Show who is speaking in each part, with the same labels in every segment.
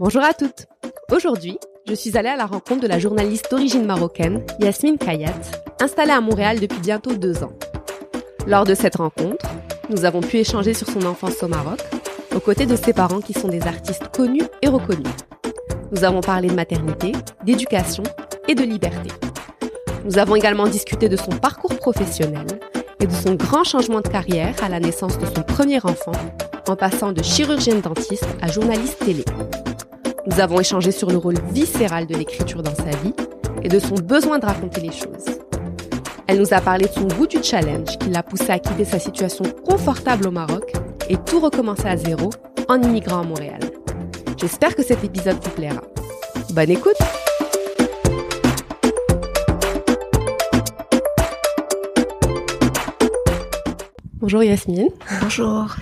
Speaker 1: Bonjour à toutes. Aujourd'hui, je suis allée à la rencontre de la journaliste d'origine marocaine, Yasmine Kayat, installée à Montréal depuis bientôt deux ans. Lors de cette rencontre, nous avons pu échanger sur son enfance au Maroc, aux côtés de ses parents qui sont des artistes connus et reconnus. Nous avons parlé de maternité, d'éducation et de liberté. Nous avons également discuté de son parcours professionnel et de son grand changement de carrière à la naissance de son premier enfant, en passant de chirurgienne dentiste à journaliste télé. Nous avons échangé sur le rôle viscéral de l'écriture dans sa vie et de son besoin de raconter les choses. Elle nous a parlé de son goût du challenge qui l'a poussé à quitter sa situation confortable au Maroc et tout recommencer à zéro en immigrant à Montréal. J'espère que cet épisode vous plaira. Bonne écoute Bonjour Yasmine.
Speaker 2: Bonjour.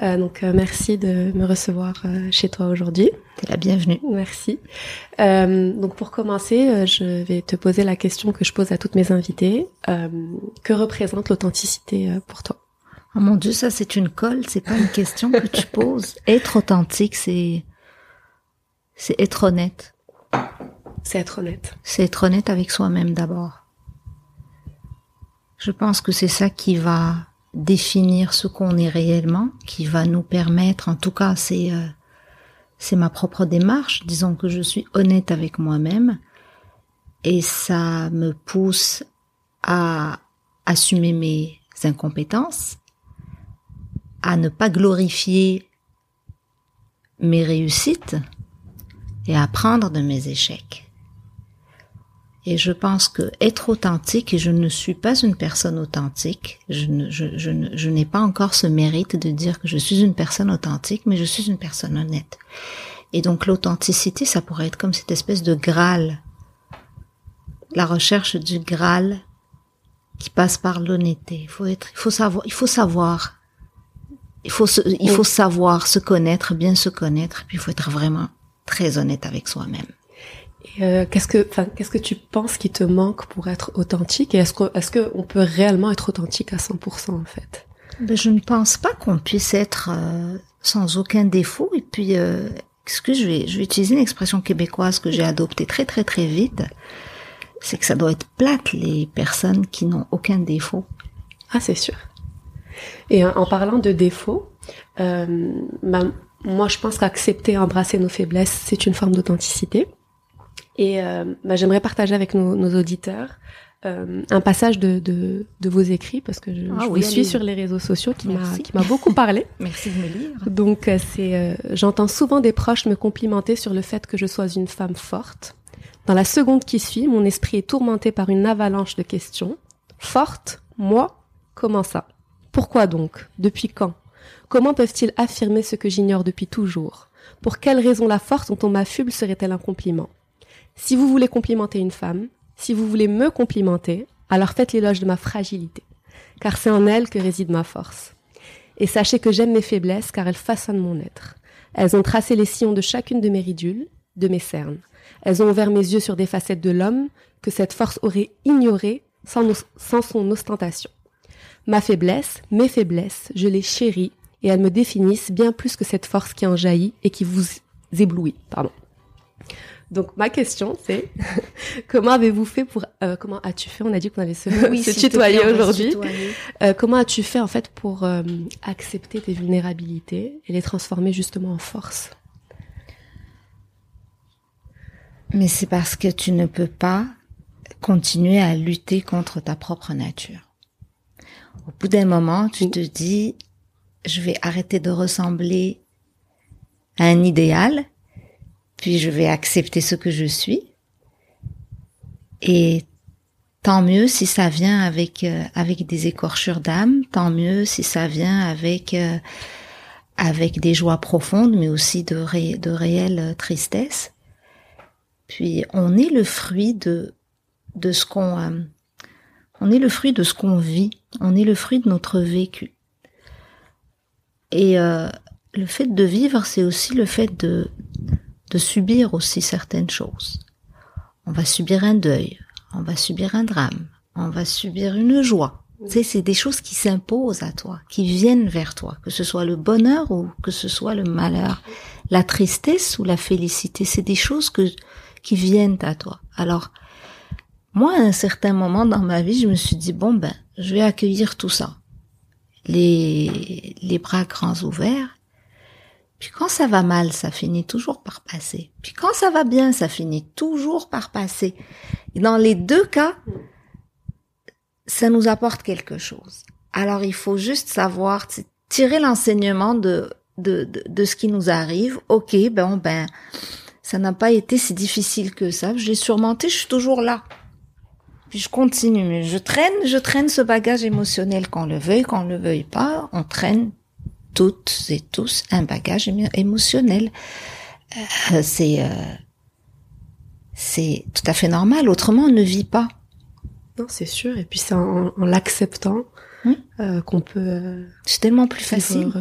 Speaker 1: Euh, donc euh, merci de me recevoir euh, chez toi aujourd'hui.
Speaker 2: T'es la bienvenue.
Speaker 1: Merci. Euh, donc pour commencer, euh, je vais te poser la question que je pose à toutes mes invitées. que représente l'authenticité pour toi?
Speaker 2: Oh mon dieu, ça c'est une colle, c'est pas une question que tu poses. Être authentique, c'est c'est être honnête.
Speaker 1: C'est être honnête.
Speaker 2: C'est être honnête avec soi-même d'abord. Je pense que c'est ça qui va définir ce qu'on est réellement, qui va nous permettre, en tout cas, c'est euh, c'est ma propre démarche. Disons que je suis honnête avec moi-même et ça me pousse à assumer mes incompétences, à ne pas glorifier mes réussites et à apprendre de mes échecs. Et je pense que être authentique, et je ne suis pas une personne authentique, je, ne, je, je, je n'ai pas encore ce mérite de dire que je suis une personne authentique, mais je suis une personne honnête. Et donc l'authenticité, ça pourrait être comme cette espèce de Graal, la recherche du Graal qui passe par l'honnêteté. Il faut être, il faut savoir, il faut savoir, il faut se, il faut savoir se connaître, bien se connaître, puis il faut être vraiment très honnête avec soi-même.
Speaker 1: Euh, qu'est-ce que, enfin, qu'est-ce que tu penses qui te manque pour être authentique? Et est-ce que, est-ce que on peut réellement être authentique à 100% en fait?
Speaker 2: Ben, Je ne pense pas qu'on puisse être euh, sans aucun défaut. Et puis, euh, excuse, je vais, je vais utiliser une expression québécoise que j'ai adoptée très très très vite. C'est que ça doit être plate les personnes qui n'ont aucun défaut.
Speaker 1: Ah, c'est sûr. Et en parlant de défauts, euh, moi je pense qu'accepter, embrasser nos faiblesses, c'est une forme d'authenticité. Et euh, bah, j'aimerais partager avec nos, nos auditeurs euh, un passage de, de, de, vos écrits parce que je, ah, je oui, vous suis sur les réseaux sociaux qui m'a qui m'a beaucoup parlé.
Speaker 2: Merci de me lire.
Speaker 1: Donc euh, c'est euh, j'entends souvent des proches me complimenter sur le fait que je sois une femme forte. Dans la seconde qui suit, mon esprit est tourmenté par une avalanche de questions. Forte, moi, comment ça? Pourquoi donc? Depuis quand? Comment peuvent-ils affirmer ce que j'ignore depuis toujours? Pour quelle raison la force dont on m'affuble serait-elle un compliment? Si vous voulez complimenter une femme, si vous voulez me complimenter, alors faites l'éloge de ma fragilité, car c'est en elle que réside ma force. Et sachez que j'aime mes faiblesses car elles façonnent mon être. Elles ont tracé les sillons de chacune de mes ridules, de mes cernes. Elles ont ouvert mes yeux sur des facettes de l'homme que cette force aurait ignorées sans, son ostentation. Ma faiblesse, mes faiblesses, je les chéris et elles me définissent bien plus que cette force qui en jaillit et qui vous éblouit. Pardon. Donc ma question c'est comment avez-vous fait pour euh, comment as-tu fait? On a dit qu'on allait se,
Speaker 2: oui,
Speaker 1: se tutoyer aujourd'hui. euh, comment as-tu fait en fait pour euh, accepter tes vulnérabilités et les transformer justement en force?
Speaker 2: Mais c'est parce que tu ne peux pas continuer à lutter contre ta propre nature. Au bout d'un moment, tu te dis je vais arrêter de ressembler à un idéal puis je vais accepter ce que je suis. Et tant mieux si ça vient avec euh, avec des écorchures d'âme, tant mieux si ça vient avec euh, avec des joies profondes, mais aussi de ré, de réelles tristesses. Puis on est le fruit de de ce qu'on euh, on est le fruit de ce qu'on vit, on est le fruit de notre vécu. Et le fait de vivre, c'est aussi le fait de de subir aussi certaines choses. On va subir un deuil, on va subir un drame, on va subir une joie, Tu sais, c'est des choses qui s'imposent à toi, qui viennent vers toi, que ce soit le bonheur ou que ce soit le malheur, la tristesse ou la félicité, c'est des choses que qui viennent à toi. Alors, moi, à un certain moment dans ma vie, je me suis dit bon ben, je vais accueillir tout ça, les les bras grands ouverts. Puis quand ça va mal, ça finit toujours par passer. Puis quand ça va bien, ça finit toujours par passer. Et dans les deux cas, ça nous apporte quelque chose. Alors il faut juste savoir tirer l'enseignement de, de, de, ce qui nous arrive. Ok, ben ben ça n'a pas été si difficile que ça. Je l'ai surmonté, je suis toujours là. Puis je continue, mais je traîne, je traîne ce bagage émotionnel qu'on le veuille, qu'on le veuille pas. On traîne toutes et tous un bagage émotionnel. Euh, c'est euh, c'est tout à fait normal. Autrement, on ne vit pas.
Speaker 1: Non, c'est sûr. Et puis c'est en, l'acceptant euh, qu'on peut. Euh,
Speaker 2: c'est tellement plus facile.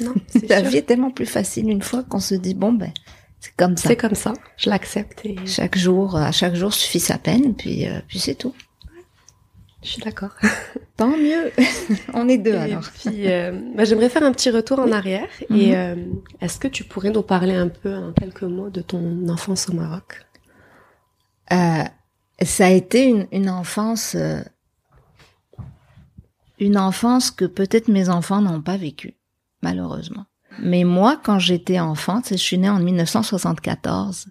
Speaker 2: non, La vie est tellement plus facile une fois qu'on se dit bon ben c'est comme ça.
Speaker 1: C'est comme ça. Je l'accepte. Et...
Speaker 2: Chaque jour, à chaque jour suffit sa peine, puis euh, puis c'est tout.
Speaker 1: Je suis d'accord.
Speaker 2: Tant mieux. On est deux alors.
Speaker 1: Puis, bah, j'aimerais faire un petit retour en arrière. Et mhm. est-ce que tu pourrais nous parler un peu en quelques mots de ton enfance au Maroc?
Speaker 2: Euh, ça a été une, une enfance, euh, une enfance que peut-être mes enfants n'ont pas vécue, malheureusement. Mais moi, quand j'étais enfant, je suis née en 1974.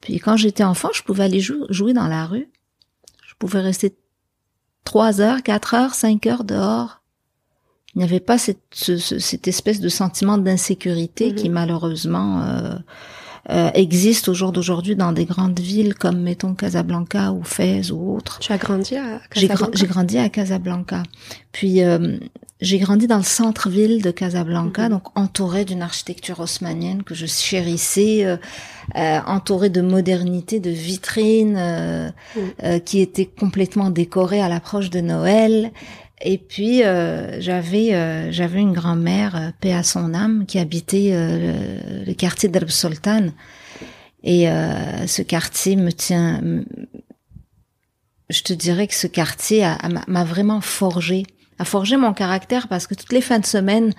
Speaker 2: Puis quand j'étais enfant, je pouvais aller jouer dans la rue. Je pouvais rester trois heures, quatre heures, cinq heures dehors. Il n'y avait pas cette, cette espèce de sentiment d'insécurité qui malheureusement euh, euh, existe au jour d'aujourd'hui dans des grandes villes comme mettons Casablanca ou Fès ou autres.
Speaker 1: Tu as grandi à Casablanca?
Speaker 2: J'ai grandi à Casablanca. Puis euh, j'ai grandi dans le centre-ville de Casablanca, mhm. donc entouré d'une architecture haussmanienne que je chérissais, euh, euh entouré de modernité, de vitrines mhm. qui étaient complètement décorées à l'approche de Noël. Et puis euh, j'avais euh, j'avais une grand-mère euh, paix à son âme qui habitait le, quartier d'Arb Sultan et ce quartier me tient je te dirais que ce quartier m'a vraiment forgé a forgé mon caractère parce que toutes les fins de semaine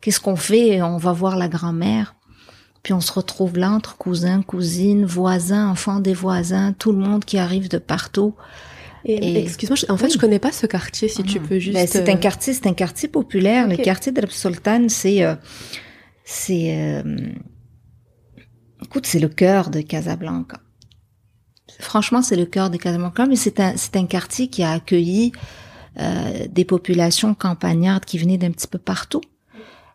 Speaker 2: qu'est-ce qu'on fait? On va voir la grand-mère puis on se retrouve là entre cousins cousines voisins enfants des voisins tout le monde qui arrive de partout
Speaker 1: et, Excuse-moi, en fait, je connais pas ce quartier. Si tu ah. peux juste. Ben,
Speaker 2: c'est un euh, quartier, c'est un quartier populaire. Le quartier de Sultan, c'est, euh, c'est, euh, écoute, c'est le cœur de Casablanca. Franchement, c'est le cœur de Casablanca, mais c'est un, c'est un quartier qui a accueilli euh, des populations campagnardes qui venaient d'un petit peu partout.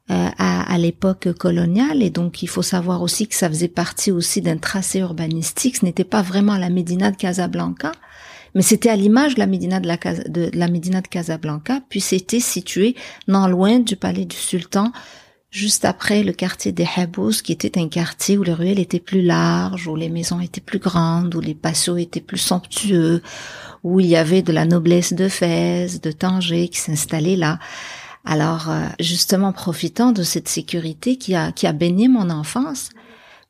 Speaker 2: Euh, à, à l'époque coloniale et donc il faut savoir aussi que ça faisait partie aussi d'un tracé urbanistique. Ce n'était pas vraiment la Médina de Casablanca, mais c'était à l'image de la Médina de, la, de, la Médina de Casablanca, puis c'était situé non loin du palais du sultan, juste après le quartier des Habous, qui était un quartier où les ruelles étaient plus larges, où les maisons étaient plus grandes, où les patios étaient plus somptueux, où il y avait de la noblesse de Fès, de Tanger qui s'installait là. Alors, euh, justement, profitant de cette sécurité qui a, qui a baigné mon enfance,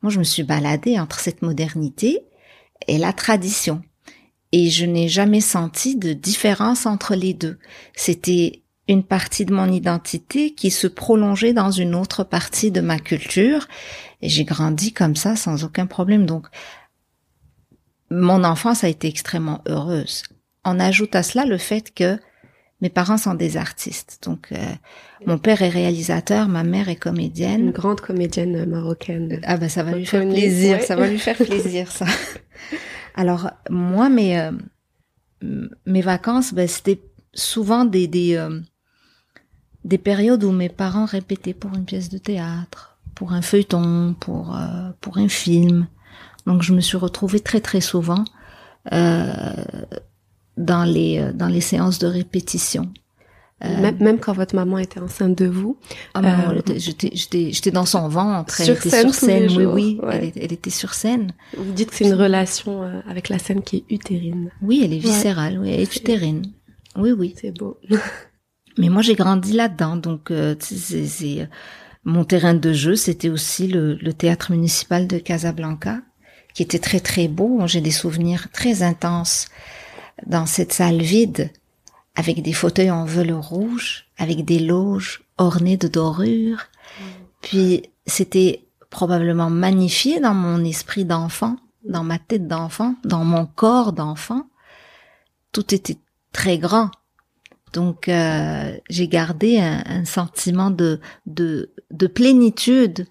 Speaker 2: moi, je me suis baladée entre cette modernité et la tradition et je n'ai jamais senti de différence entre les deux. C'était une partie de mon identité qui se prolongeait dans une autre partie de ma culture et j'ai grandi comme ça sans aucun problème. Donc, mon enfance a été extrêmement heureuse. On ajoute à cela le fait que mes parents sont des artistes. Donc, euh, mon père est réalisateur, ma mère est comédienne.
Speaker 1: Une grande comédienne marocaine.
Speaker 2: Ah ben, ça va lui faire plaisir, ça va lui faire plaisir, ça. Alors moi, mes euh, mes vacances, ben, c'était souvent des des, euh, des périodes où mes parents répétaient pour une pièce de théâtre, pour un feuilleton, pour euh, pour un film. Donc je me suis retrouvée très très souvent dans les dans les séances de répétition.
Speaker 1: Euh, même, quand votre maman était enceinte de vous.
Speaker 2: Ah euh, j'étais dans son ventre. Elle était sur scène. Oui, oui. Elle, était sur scène.
Speaker 1: Vous dites que c'est une relation euh, avec la scène qui est utérine.
Speaker 2: Oui, elle est viscérale. Oui, elle est utérine. Oui, oui.
Speaker 1: C'est beau.
Speaker 2: Mais moi, j'ai grandi là-dedans, donc c'est mon terrain de jeu. C'était aussi le, le théâtre municipal de Casablanca, qui était très très beau. J'ai des souvenirs très intenses dans cette salle vide avec des fauteuils en velours rouge, avec des loges ornées de dorures. Puis c'était probablement magnifié dans mon esprit d'enfant, dans ma tête d'enfant, dans mon corps d'enfant. Tout était très grand. Donc euh, j'ai gardé un, sentiment de, de, de plénitude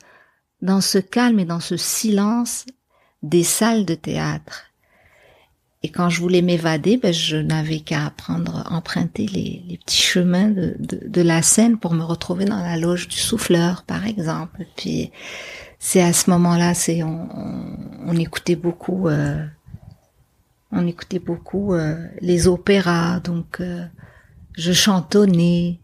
Speaker 2: dans ce calme et dans ce silence des salles de théâtre. Et quand je voulais m'évader, ben, je n'avais qu'à prendre, emprunter les, les petits chemins de, de, de, la scène pour me retrouver dans la loge du souffleur, par exemple. Puis c'est à ce moment-là, c'est on, on, on, écoutait beaucoup, euh, on écoutait beaucoup euh, les opéras, donc euh, je chantonnais,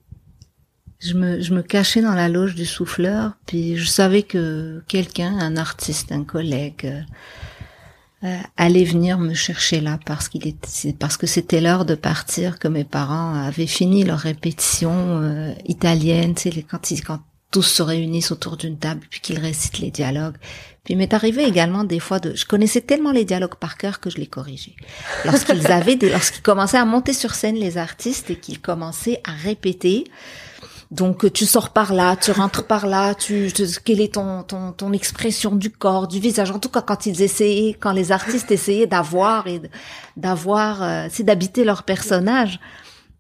Speaker 2: je me, je me cachais dans la loge du souffleur, puis je savais que quelqu'un, un artiste, un collègue, euh, euh allait venir me chercher là parce qu'il était, parce que c'était l'heure de partir, que mes parents avaient fini leur répétition euh, italienne, tu sais, quand, ils, quand tous se réunissent autour d'une table, puis qu'ils récitent les dialogues. Puis il m'est arrivé également des fois de, je connaissais tellement les dialogues par cœur que je les corrigeais. Lorsqu'ils avaient, des, lorsqu'ils commençaient à monter sur scène les artistes et qu'ils commençaient à répéter, donc tu sors par là, tu rentres par là, tu, quelle est ton, ton ton expression du corps, du visage? En tout cas, quand ils essayaient, quand les artistes essayaient d'avoir et d'avoir, euh, c'est d'habiter leur personnage.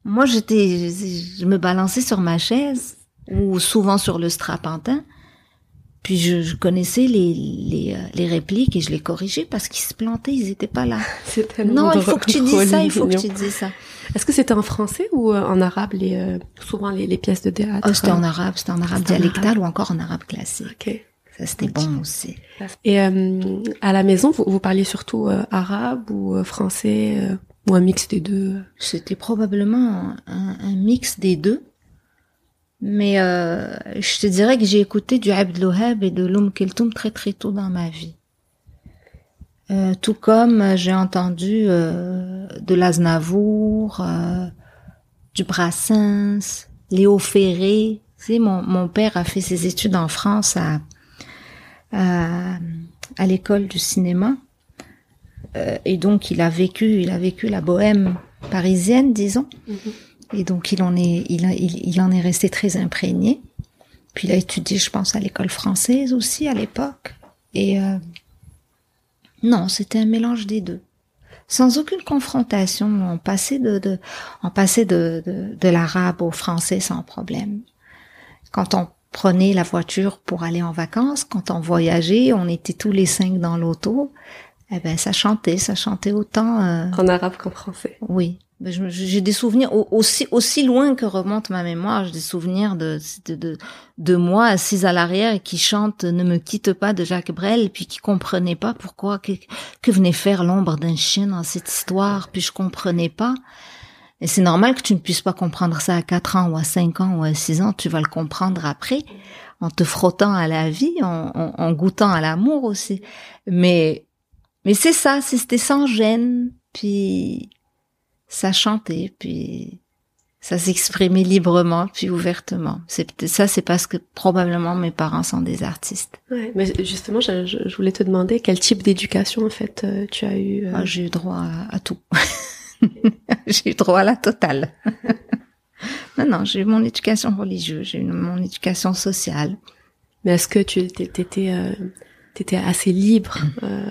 Speaker 2: Moi, j'étais, je me balançais sur ma chaise ou souvent sur le strapantin. Puis je, je connaissais les, les, euh, les, répliques et je les corrigeais parce qu'ils se plantaient, ils étaient pas là. non, il faut que tu dises ça, il faut que tu dises ça.
Speaker 1: Est-ce que c'était en français ou euh, en arabe les euh, souvent les, les, pièces de théâtre?
Speaker 2: Oh, C'était en arabe, c'était en arabe dialectal ou encore en arabe classique.
Speaker 1: Ok.
Speaker 2: Ça c'était bon aussi.
Speaker 1: Et euh, à la maison, vous, vous parliez surtout arabe ou français ou un mix des deux?
Speaker 2: C'était probablement un, un, mix des deux. Mais je te dirais que j'ai écouté du Abd et de l'Oum Keltoum très très tôt dans ma vie. Euh, tout comme euh, j'ai entendu euh, de l'Aznavour, euh, du Brassens, Léo Ferré. Tu sais, mon, mon père a fait ses études en France à, à, à l'école du cinéma. et donc il a vécu, il a vécu la bohème parisienne, disons. Mm-hmm. Et donc il en est, il, il, il en est resté très imprégné. Puis il a étudié, je pense, à l'école française aussi à l'époque. Et non, c'était un mélange des deux. Sans aucune confrontation, on passait de, de on passait de, de, de l'arabe au français sans problème. Quand on prenait la voiture pour aller en vacances, quand on voyageait, on était tous les cinq dans l'auto, eh ben ça chantait, ça chantait autant euh...
Speaker 1: en arabe qu'en français.
Speaker 2: Oui, j'ai des souvenirs aussi aussi loin que remonte ma mémoire, j'ai des souvenirs de, de de, de moi assise à l'arrière et qui chante "Ne me quitte pas" de Jacques Brel, puis qui comprenait pas pourquoi que, que venait faire l'ombre d'un chien dans cette histoire, puis je comprenais pas. Et c'est normal que tu ne puisses pas comprendre ça à 4 ans ou à 5 ans ou à 6 ans, tu vas le comprendre après en te frottant à la vie, en, en, en goûtant à l'amour aussi. Mais mais c'est ça, c'était sans gêne, puis ça chantait, puis ça s'exprimait librement, puis ouvertement. C'est ça, c'est parce que probablement mes parents sont des artistes.
Speaker 1: Ouais, mais justement, je, je voulais te demander quel type d'éducation en fait euh, tu as eu.
Speaker 2: Euh... j'ai eu droit à, à tout. j'ai eu droit à la totale. non, non, j'ai eu mon éducation religieuse, j'ai eu mon éducation sociale.
Speaker 1: Mais est-ce que tu étais, euh, étais assez libre euh?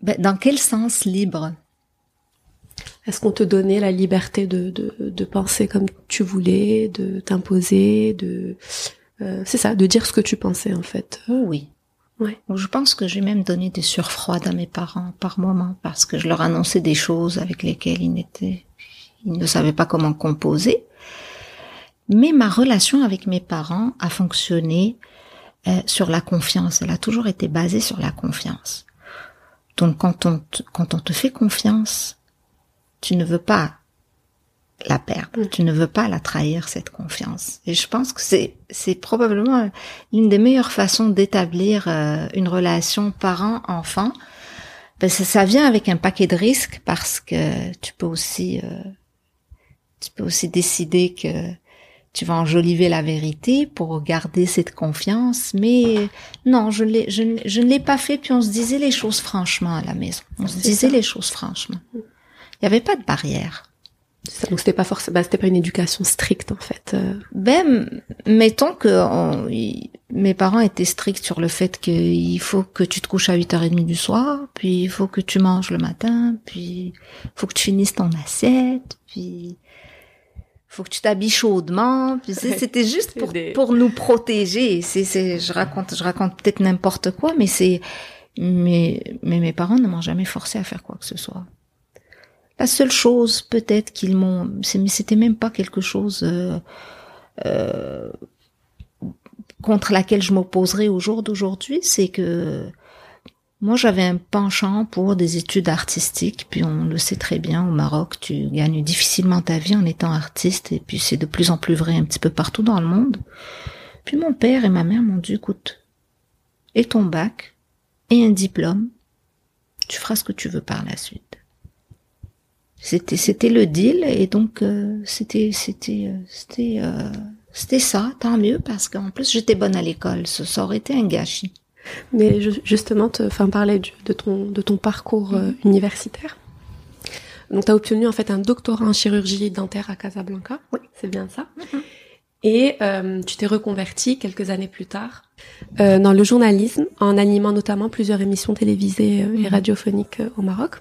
Speaker 2: ben, Dans quel sens libre?
Speaker 1: Est-ce qu'on te donnait la liberté de, de, de, penser comme tu voulais, de t'imposer, de euh, c'est ça, de dire ce que tu pensais en fait?
Speaker 2: Oh Oui.
Speaker 1: Ouais.
Speaker 2: Je pense que j'ai même donné des surfroides à mes parents par moment parce que je leur annonçais des choses avec lesquelles ils n'étaient, ils ne savaient pas comment composer. Mais ma relation avec mes parents a fonctionné euh, sur la confiance. Elle a toujours été basée sur la confiance. Donc quand on te, quand on te fait confiance, tu ne veux pas la perdre, mm. tu ne veux pas la trahir cette confiance. Et je pense que c'est c'est probablement une des meilleures façons d'établir euh, une relation parent-enfant. Ben, ça, ça, vient avec un paquet de risques parce que tu peux aussi euh, tu peux aussi décider que tu vas enjoliver la vérité pour garder cette confiance, mais non, je, l'ai, je, je ne l'ai pas fait, puis on se disait les choses franchement à la maison. On se disait les choses franchement. Il n'y avait pas de barrière.
Speaker 1: Donc c'était pas forcément, bah, c'était pas une éducation stricte en fait. euh.
Speaker 2: Ben, mettons que on- y- mes parents étaient stricts sur le fait qu'il faut que tu te couches à 8h30 du soir, puis il faut que tu manges le matin, puis il faut que tu finisses ton assiette, puis faut que tu t'habilles chaudement. Puis c'était juste
Speaker 1: C'est
Speaker 2: pour,
Speaker 1: des-
Speaker 2: pour nous protéger. C'est, c'est, je raconte, je raconte peut-être n'importe quoi, mais c'est, mais, mais mes parents ne m'ont jamais forcé à faire quoi que ce soit. La seule chose peut-être qu'ils m'ont, mais c'était même pas quelque chose euh, euh, contre laquelle je m'opposerai au jour d'aujourd'hui, c'est que moi j'avais un penchant pour des études artistiques, puis on le sait très bien au Maroc, tu gagnes difficilement ta vie en étant artiste, et puis c'est de plus en plus vrai un petit peu partout dans le monde. Puis mon père et ma mère m'ont dit, écoute, et ton bac, et un diplôme, tu feras ce que tu veux par la suite. C'était c'était le deal et donc euh, c'était c'était euh, c'était euh, c'était ça tant mieux parce qu'en plus j'étais bonne à l'école ça, ça aurait été un gâchis
Speaker 1: Mais ju- justement, te, enfin parler du- de ton de ton parcours euh, universitaire. Donc tu as obtenu en fait un doctorat en chirurgie dentaire à Casablanca.
Speaker 2: Oui.
Speaker 1: c'est bien ça. Et euh, tu t'es reconverti quelques années plus tard euh, dans le journalisme en animant notamment plusieurs émissions télévisées euh, et
Speaker 2: Mhm.
Speaker 1: radiophoniques au Maroc.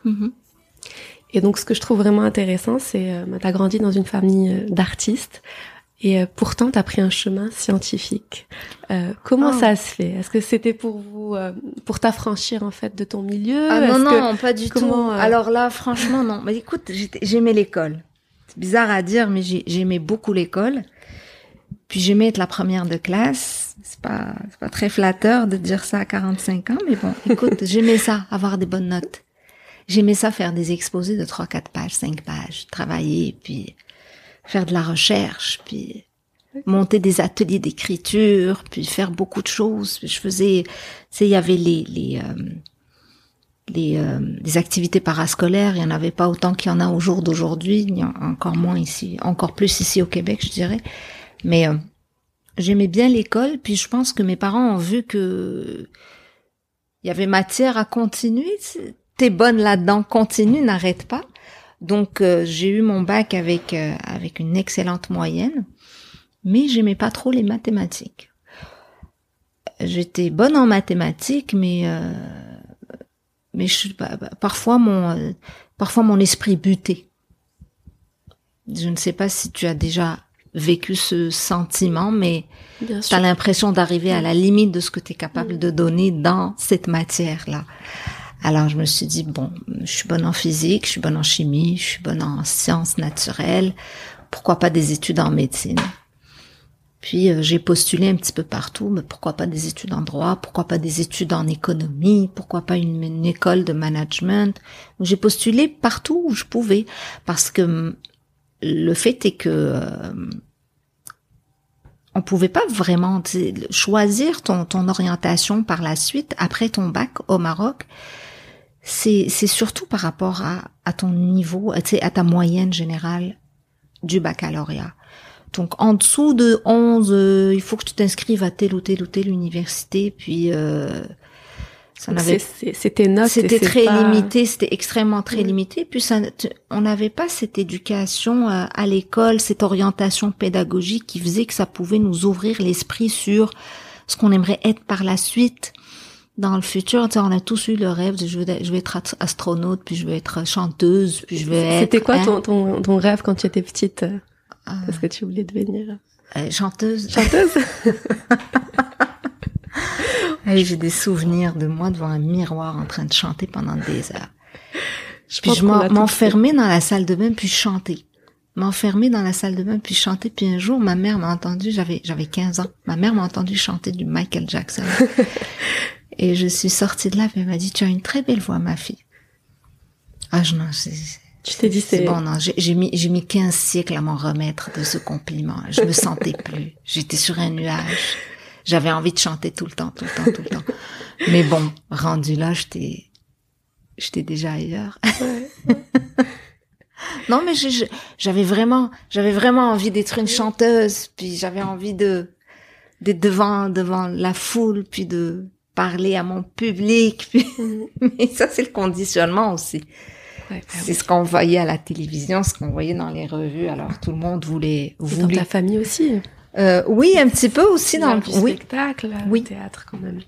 Speaker 1: Et donc, ce que je trouve vraiment intéressant, c'est euh, tu as grandi dans une famille euh, d'artistes. Et euh, pourtant tu as pris un chemin scientifique. Euh, comment
Speaker 2: Oh.
Speaker 1: ça se fait? Est-ce que c'était pour vous, euh, pour t'affranchir en fait de ton milieu?
Speaker 2: Ah non
Speaker 1: que-
Speaker 2: non pas du
Speaker 1: comment,
Speaker 2: tout
Speaker 1: euh,
Speaker 2: alors là franchement non. Mais écoute j'aimais l'école. C'est bizarre à dire mais j'ai- j'aimais beaucoup l'école. Puis j'aimais être la première de classe. C'est pas c'est pas très flatteur de dire ça à 45 ans mais bon écoute j'aimais ça avoir des bonnes notes J'aimais ça faire des exposés de 3 4 pages, 5 pages, travailler puis faire de la recherche puis monter des ateliers d'écriture, puis faire beaucoup de choses. Puis je faisais tu sais il y avait les les euh, les, euh, les activités parascolaires, il y en avait pas autant qu'il y en a au jour d'aujourd'hui, il y en a encore moins ici, encore plus ici au Québec, je dirais. Mais euh, j'aimais bien l'école, puis je pense que mes parents ont vu que il y avait matière à continuer. tu- T'es bonne là-dedans, continue, n'arrête pas. Donc euh, j'ai eu mon bac avec euh, avec une excellente moyenne, mais j'aimais pas trop les mathématiques. J'étais bonne en mathématiques, mais euh, mais je, bah, bah, parfois mon parfois mon esprit butait. Je ne sais pas si tu as déjà vécu ce sentiment, mais tu as l'impression d'arriver à la limite de ce que tu es capable de donner dans cette matière-là. Alors je me suis dit, bon, je suis bonne en physique, je suis bonne en chimie, je suis bonne en sciences naturelles, pourquoi pas des études en médecine? Puis euh, j'ai postulé un petit peu partout, mais pourquoi pas des études en droit, pourquoi pas des études en économie, pourquoi pas une, école de management? J'ai postulé partout où je pouvais, parce que hum, le fait est que... euh, on pouvait pas vraiment choisir ton orientation par la suite après ton bac au Maroc. C'est, surtout par rapport à, à ton niveau, à ta moyenne générale du baccalauréat. Donc en dessous de 11, euh, il faut que tu t'inscrives à telle ou telle ou telle université, puis euh, ça n'avait
Speaker 1: C'était notes.
Speaker 2: c'était très
Speaker 1: pas-
Speaker 2: limité, c'était extrêmement très limité. Puis ça, on n'avait pas cette éducation euh, à l'école, cette orientation pédagogique qui faisait que ça pouvait nous ouvrir l'esprit sur ce qu'on aimerait être par la suite dans le futur. Tu sais, on a tous eu le rêve de je veux, je être ast- astronaute, puis je vais être chanteuse, puis je vais être
Speaker 1: C'était quoi
Speaker 2: hein,
Speaker 1: ton, ton, ton rêve quand tu étais petite? Euh,
Speaker 2: euh,
Speaker 1: Qu'est-ce que tu voulais devenir
Speaker 2: euh, chanteuse.
Speaker 1: Chanteuse?
Speaker 2: Oui, J'ai des souvenirs de moi devant un miroir en train de chanter pendant des heures.
Speaker 1: Je
Speaker 2: Puis je m'enfermais dans la salle de bain puis chanter. M'enfermer dans la salle de bain puis chanter. Puis un jour, ma mère m'a entendu, j'avais j'avais 15 ans. Ma mère m'a entendu chanter du Michael Jackson. Et je suis sortie de là, puis elle m'a dit, tu as une très belle voix, ma fille. Ah, je, non, c'est,
Speaker 1: Tu t'es dit,
Speaker 2: c'est bon, non, j'ai mis, j'ai mis 15 siècles à m'en remettre de ce compliment. Je me sentais plus. J'étais sur un nuage. J'avais envie de chanter tout le temps, tout le temps, tout le temps. Mais bon, rendu là, j'étais, j'étais déjà ailleurs. non, mais j'avais vraiment, j'avais vraiment envie d'être une chanteuse, puis j'avais envie de, d'être devant, devant la foule, puis de parler à mon public, puis, mais ça, c'est le conditionnement aussi.
Speaker 1: Ouais, bah
Speaker 2: C'est ce qu'on voyait à la télévision, ce qu'on voyait dans les revues. Alors tout le monde voulait.
Speaker 1: Et dans
Speaker 2: voulait-
Speaker 1: ta famille aussi.
Speaker 2: Euh, oui, un petit peu aussi dans le. Oui,
Speaker 1: spectacle, euh,
Speaker 2: Oui.
Speaker 1: théâtre quand même.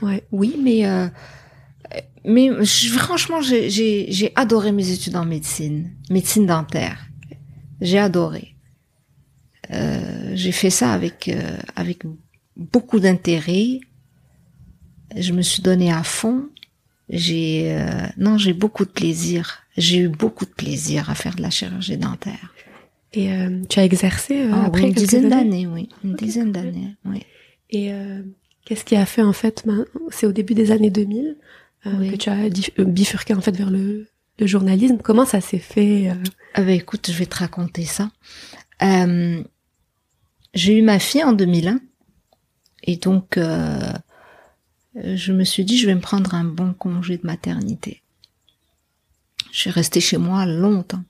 Speaker 1: Ouais.
Speaker 2: oui, mais euh, mais je- franchement, j'ai adoré mes études en médecine, médecine dentaire. J'ai adoré. Euh, j'ai fait ça avec avec beaucoup d'intérêt. Je me suis donné à fond. J'ai euh, non, j'ai beaucoup de plaisir. J'ai eu beaucoup de plaisir à faire de la chirurgie dentaire.
Speaker 1: Et euh, tu as exercé euh,
Speaker 2: Ah, oui,
Speaker 1: après
Speaker 2: une dizaine
Speaker 1: années?
Speaker 2: d'années, oui, une dizaine d'années, oui.
Speaker 1: Et euh, qu'est-ce qui a fait en fait ben, C'est au début des années 2000 euh,
Speaker 2: Oui.
Speaker 1: que tu as euh, bifurqué en fait vers le, le journalisme. Comment ça s'est fait
Speaker 2: Ah ben, écoute, je vais te raconter ça. Euh, j'ai eu ma fille en 2001 et donc euh, je me suis dit je vais me prendre un bon congé de maternité. Je suis restée chez moi longtemps.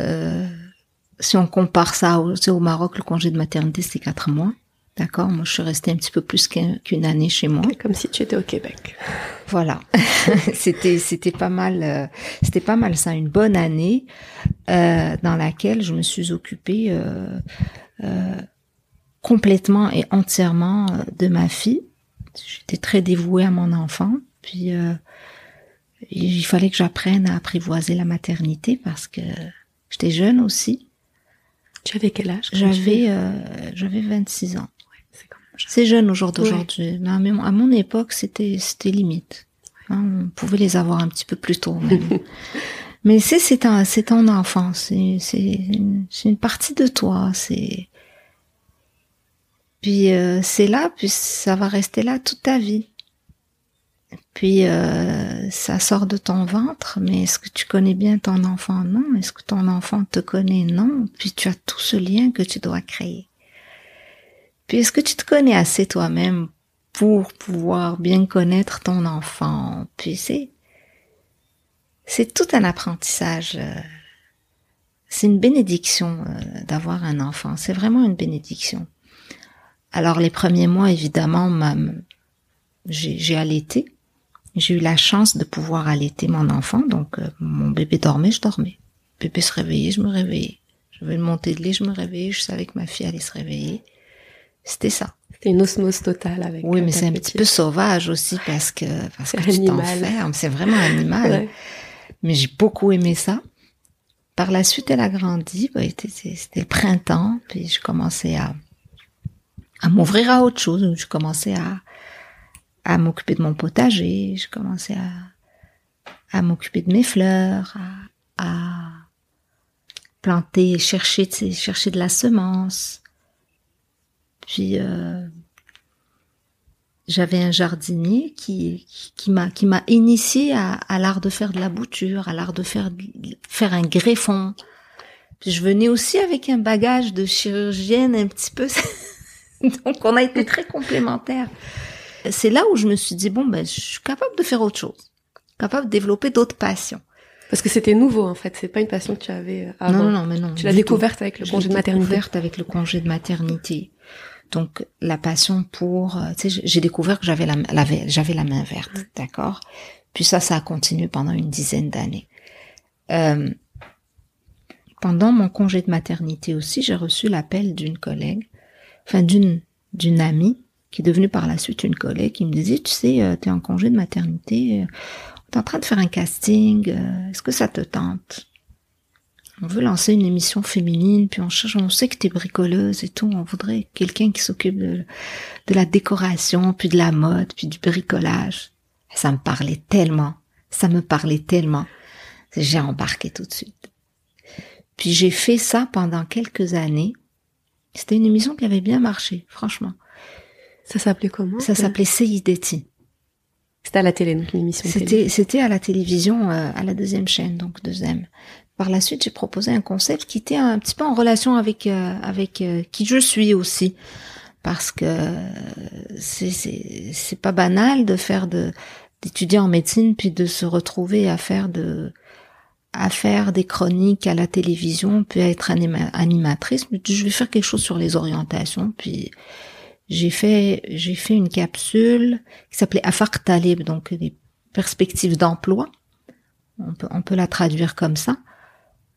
Speaker 2: Euh, si on compare ça au, Maroc, le congé de maternité c'est quatre mois. D'accord? Moi, je suis restée un petit peu plus qu'un- qu'une année chez moi.
Speaker 1: Comme si tu étais au Québec.
Speaker 2: Voilà, c'était c'était pas mal, euh, c'était pas mal ça, une bonne année euh, dans laquelle je me suis occupée euh, euh, complètement et entièrement euh, de ma fille. J'étais très dévouée à mon enfant, puis euh, il fallait que j'apprenne à apprivoiser la maternité parce que j'étais jeune aussi.
Speaker 1: Tu avais quel âge
Speaker 2: J'avais euh, j'avais 26 ans.
Speaker 1: C'est jeune.
Speaker 2: C'est jeune au jour
Speaker 1: Ouais.
Speaker 2: d'aujourd'hui. Mais à mon- époque, c'était c'était limite. Hein, on pouvait les avoir un petit peu plus tôt même. Mais c'est c'est un c'est ton enfant, c'est c'est une, c'est une partie de toi, c'est puis euh, c'est là, puis ça va rester là toute ta vie. Puis euh, ça sort de ton ventre, mais est-ce que tu connais bien ton enfant? Non. Est-ce que ton enfant te connaît? Non. Puis tu as tout ce lien que tu dois créer. Puis est-ce que tu te connais assez toi-même pour pouvoir bien connaître ton enfant? Puis c'est c'est tout un apprentissage. euh, C'est une bénédiction d'avoir un enfant. C'est vraiment une bénédiction. Alors les premiers mois, évidemment, j'ai allaité. J'ai eu la chance de pouvoir allaiter mon enfant. Donc euh, mon bébé dormait, je dormais. Le bébé se réveillait, je me réveillais. Je vais monter de lait, je me réveillais. Je savais que ma fille allait se réveiller. C'était ça.
Speaker 1: C'était une osmose totale avec.
Speaker 2: Oui,
Speaker 1: euh,
Speaker 2: mais c'est un petit peu sauvage aussi parce que parce
Speaker 1: C'est
Speaker 2: que tu
Speaker 1: animal.
Speaker 2: t'enfermes. C'est vraiment animal.
Speaker 1: Ouais.
Speaker 2: Mais j'ai beaucoup aimé ça. Par la suite, elle a grandi. C'était le printemps, puis je commençais à à m'ouvrir à autre chose. Je commençais à à m'occuper de mon potager. Je commençais à à m'occuper de mes fleurs, à, à planter, chercher, chercher de la semence. Puis euh, j'avais un jardinier qui qui, m'a qui m'a initié à, à l'art de faire de la bouture, à l'art de faire faire un greffon. Puis je venais aussi avec un bagage de chirurgienne un petit peu. Donc on a été très complémentaires. C'est là où je me suis dit bon ben je suis capable de faire autre chose, capable de développer d'autres passions.
Speaker 1: Parce que c'était nouveau en fait. C'est pas une passion que tu avais euh, avant.
Speaker 2: Non non non mais non.
Speaker 1: Tu l'as découverte avec le congé de maternité.
Speaker 2: découverte avec le congé de maternité. Donc la passion pour, euh, tu sais, j'ai- découvert que j'avais la, j'avais la main verte, d'accord? Puis ça, ça a continué pendant une dizaine d'années. Euh, pendant mon congé de maternité aussi, j'ai reçu l'appel d'une collègue, enfin d'une d'une amie qui est devenue par la suite une collègue, qui me disait, tu sais, euh, t'es en congé de maternité, euh, on est en train de faire un casting, euh, est-ce que ça te tente? On veut lancer une émission féminine, puis on cherche, on sait que t'es bricoleuse et tout, on voudrait quelqu'un qui s'occupe de, de la décoration, puis de la mode, puis du bricolage. Ça me parlait tellement, ça me parlait tellement. J'ai embarqué tout de suite. Puis j'ai fait ça pendant quelques années. C'était une émission qui avait bien marché, franchement.
Speaker 1: Ça s'appelait comment
Speaker 2: Ça s'appelait CIDT.
Speaker 1: C'était à la télé, donc une émission télé.
Speaker 2: C'était, c'était à la télévision, euh, à la deuxième chaîne, donc deuxième. Par la suite, j'ai proposé un concept qui était un petit peu en relation avec euh, avec euh, qui je suis aussi, parce que euh, c'est c'est c'est pas banal de faire de d'étudier en médecine puis de se retrouver à faire de à faire des chroniques à la télévision puis à être anima- animatrice. Mais je vais faire quelque chose sur les orientations puis j'ai fait j'ai fait une capsule qui s'appelait Afaq Talib donc des perspective d'emploi. On peut, on peut la traduire comme ça.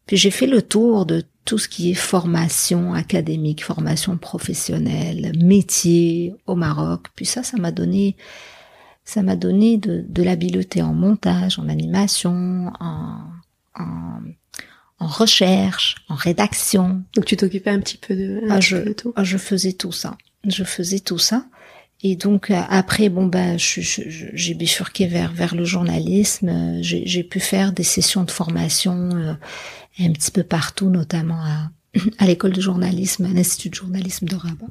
Speaker 2: Puis j'ai fait le tour de tout ce qui est formation académique, formation professionnelle, métier au Maroc. Puis ça, ça m'a donné, ça m'a donné de, de l'habileté en montage, en animation, en, en, en recherche, en rédaction.
Speaker 1: Donc tu t'occupais un petit peu de,
Speaker 2: ah, je, tout. Ah, je faisais tout ça. Je faisais tout ça. Et donc euh, après, bon ben, j'ai bifurqué vers vers le journalisme. J'ai pu faire des sessions de formation euh, un petit peu partout, notamment à, à l'école de journalisme, à l'institut de journalisme de Rabat,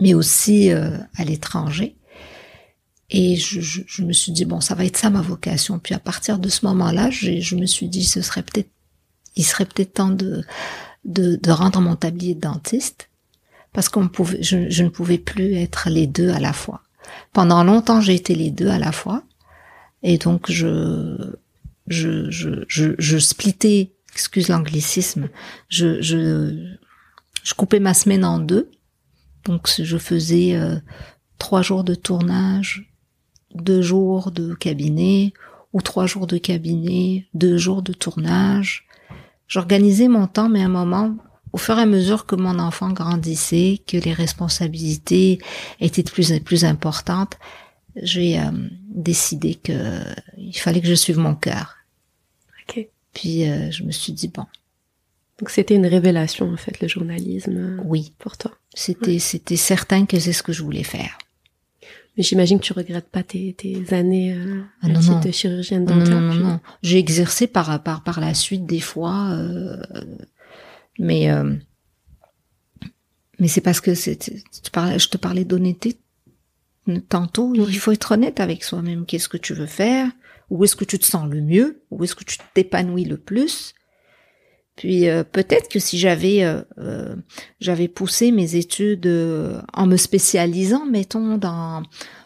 Speaker 2: mais aussi euh, à l'étranger. Et je, je, je, me suis dit bon, ça va être ça ma vocation. Puis à partir de ce moment-là, je me suis dit ce serait peut-être, il serait peut-être temps de, de, de rendre mon tablier de dentiste parce qu'on pouvait, je, je, ne pouvais plus être les deux à la fois. Pendant longtemps, j'ai été les deux à la fois, et donc je, je, je, je, je splittais, excuse l'anglicisme, je, je, je coupais ma semaine en deux. Donc je faisais euh, trois jours de tournage, deux jours de cabinet, ou trois jours de cabinet, deux jours de tournage. J'organisais mon temps, mais à un moment, au fur et à mesure que mon enfant grandissait, que les responsabilités étaient de plus en plus importantes, j'ai euh, décidé que il fallait que je suive mon cœur.
Speaker 1: Ok.
Speaker 2: Puis euh, je me suis dit bon.
Speaker 1: Donc c'était une révélation en fait le journalisme.
Speaker 2: Oui.
Speaker 1: Pour toi.
Speaker 2: C'était c'était certain que c'est ce que je voulais faire.
Speaker 1: Mais j'imagine que tu regrettes pas tes, tes années euh,
Speaker 2: ah, non, non.
Speaker 1: de chirurgienne dentaire.
Speaker 2: Non non non. J'ai exercé par par par la suite des fois, euh, mais euh, mais c'est parce que c'est je te parlais d'honnêteté tantôt. Il faut être honnête avec soi-même. Qu'est-ce que tu veux faire? Où est-ce que tu te sens le mieux? Où est-ce que tu t'épanouis le plus? Puis euh, peut-être que si j'avais euh, euh, j'avais poussé mes études en me spécialisant, mettons dans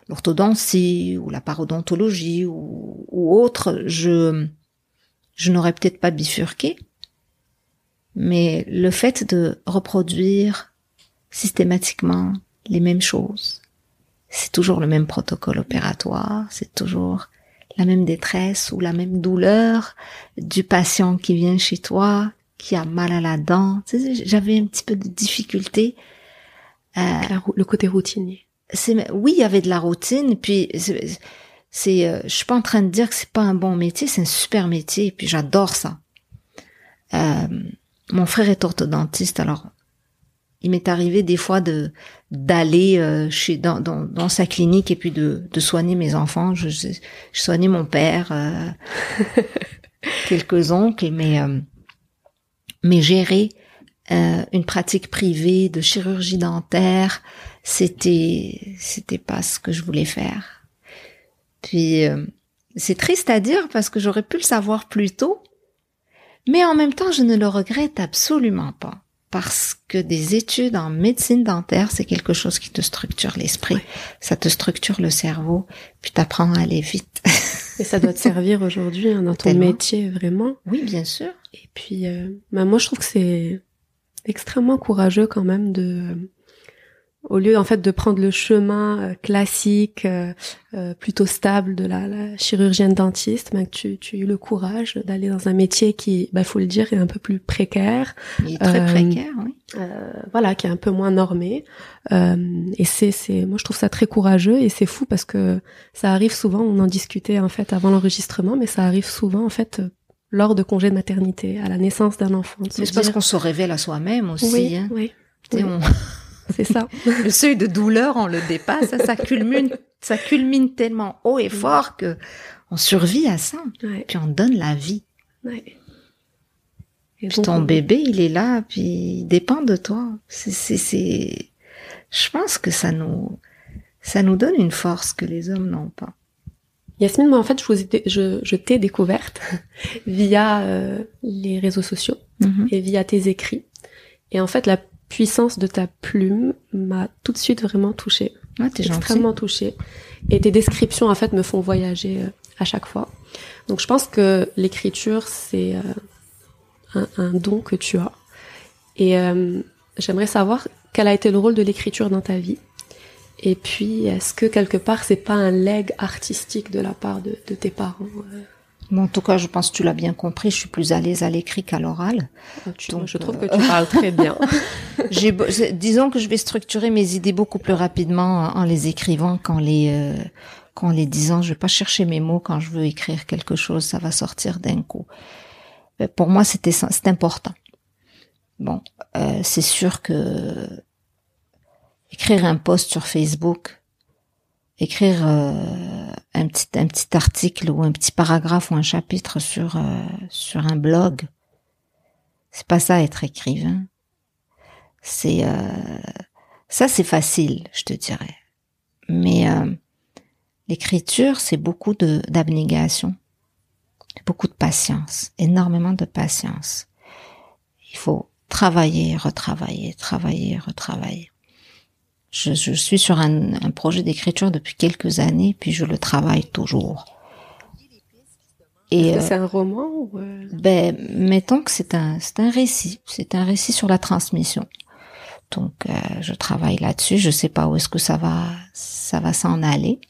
Speaker 2: l'orthodontie ou la parodontologie ou, ou autre, je je n'aurais peut-être pas bifurqué. Mais le fait de reproduire systématiquement les mêmes choses, c'est toujours le même protocole opératoire, c'est toujours la même détresse ou la même douleur du patient qui vient chez toi, qui a mal à la dent. J'avais un petit peu de difficulté.
Speaker 1: Euh, le côté routinier.
Speaker 2: C'est oui, il y avait de la routine. Puis c'est, euh, je suis pas en train de dire que c'est pas un bon métier, c'est un super métier. Puis j'adore ça. Euh, mon frère est orthodontiste, alors il m'est arrivé des fois de d'aller euh, chez dans, dans, dans, sa clinique et puis de, de soigner mes enfants. Je, je, je soignais mon père, euh, quelques oncles, mais euh, mais gérer euh, une pratique privée de chirurgie dentaire, c'était c'était pas ce que je voulais faire. Puis euh, c'est triste à dire parce que j'aurais pu le savoir plus tôt, mais en même temps je ne le regrette absolument pas parce que des études en médecine dentaire, c'est quelque chose qui te structure l'esprit, ça te structure le cerveau, puis t'apprends à aller vite.
Speaker 1: Et ça doit te servir aujourd'hui hein, dans ton
Speaker 2: Tellement.
Speaker 1: métier, vraiment.
Speaker 2: Oui, bien sûr.
Speaker 1: Et puis, euh, bah, moi, je trouve que c'est extrêmement courageux quand même de, au lieu en fait de prendre le chemin euh, classique, euh, euh, plutôt stable de la, la chirurgienne dentiste, que tu, tu as eu le courage d'aller dans un métier qui, bah, faut le dire, est un peu plus précaire.
Speaker 2: Il est très
Speaker 1: Euh,
Speaker 2: précaire, oui.
Speaker 1: euh, voilà, qui est un peu moins normé. Euh, et c'est, c'est, moi je trouve ça très courageux et c'est fou parce que ça arrive souvent. On en discutait en fait avant l'enregistrement, mais ça arrive souvent en fait lors de congés de maternité, à la naissance d'un enfant.
Speaker 2: c'est parce qu'on se révèle à soi-même aussi.
Speaker 1: oui,
Speaker 2: hein.
Speaker 1: oui, oui.
Speaker 2: on-
Speaker 1: c'est ça.
Speaker 2: le seuil de douleur, on le dépasse, ça, ça culmine, ça culmine tellement haut et fort que on survit à ça.
Speaker 1: Ouais,
Speaker 2: Puis on donne la vie.
Speaker 1: ouais. Et
Speaker 2: Puis ton
Speaker 1: on-
Speaker 2: bébé, il est là, puis il dépend de toi. C'est, c'est, c'est, je pense que ça nous, ça nous donne une force que les hommes n'ont pas.
Speaker 1: Yasmine, moi en fait, je, vous ai dé- je, je t'ai découverte via euh, les réseaux sociaux et via tes écrits. Et en fait, la puissance de ta plume m'a tout de suite vraiment touchée.
Speaker 2: Ah, t'es gentil.
Speaker 1: extrêmement touchée. Et tes descriptions, en fait, me font voyager euh, à chaque fois. Donc, je pense que l'écriture, c'est euh, un, un don que tu as. Et euh, j'aimerais savoir quel a été le rôle de l'écriture dans ta vie. Et puis, est-ce que quelque part, c'est pas un leg artistique de la part de, tes parents?
Speaker 2: En tout cas, je pense que tu l'as bien compris, je suis plus à l'aise à l'écrit qu'à l'oral.
Speaker 1: Ah, Donc, je trouve que tu parles très bien.
Speaker 2: disons que je vais structurer mes idées beaucoup plus rapidement en les écrivant qu'en les, euh, qu'en les disant. Je vais pas chercher mes mots quand je veux écrire quelque chose, ça va sortir d'un coup. Pour moi, c'était c'est important. Bon, euh, c'est sûr que écrire un post sur Facebook, écrire euh, un petit un petit article ou un petit paragraphe ou un chapitre sur euh, sur un blog, c'est pas ça être écrivain. C'est ça c'est facile, je te dirais. Mais l'écriture, c'est beaucoup de d'abnégation, beaucoup de patience, énormément de patience. Il faut travailler, retravailler, travailler, retravailler. Je, je suis sur un, un projet d'écriture depuis quelques années, puis je le travaille toujours.
Speaker 1: Et c'est un roman ou
Speaker 2: euh? Ben, mettons que c'est un c'est un récit, c'est un récit sur la transmission. Donc, euh, je travaille là-dessus. Je sais pas où est-ce que ça va ça va s'en aller,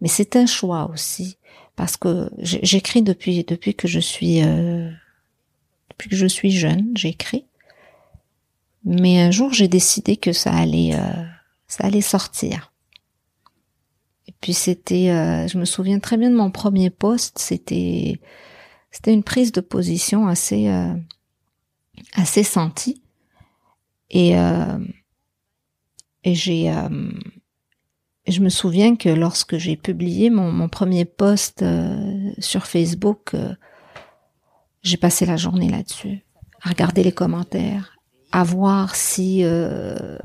Speaker 2: mais c'est un choix aussi parce que j'écris depuis depuis que je suis euh, depuis que je suis jeune, j'écris. Mais un jour, j'ai décidé que ça allait, euh, ça allait sortir. Et puis c'était, euh, je me souviens très bien de mon premier poste. C'était, c'était une prise de position assez, euh, assez sentie. Et et j'ai, je me souviens que lorsque j'ai publié mon, mon premier post sur Facebook, j'ai passé la journée là-dessus, à regarder les commentaires, à voir si euh,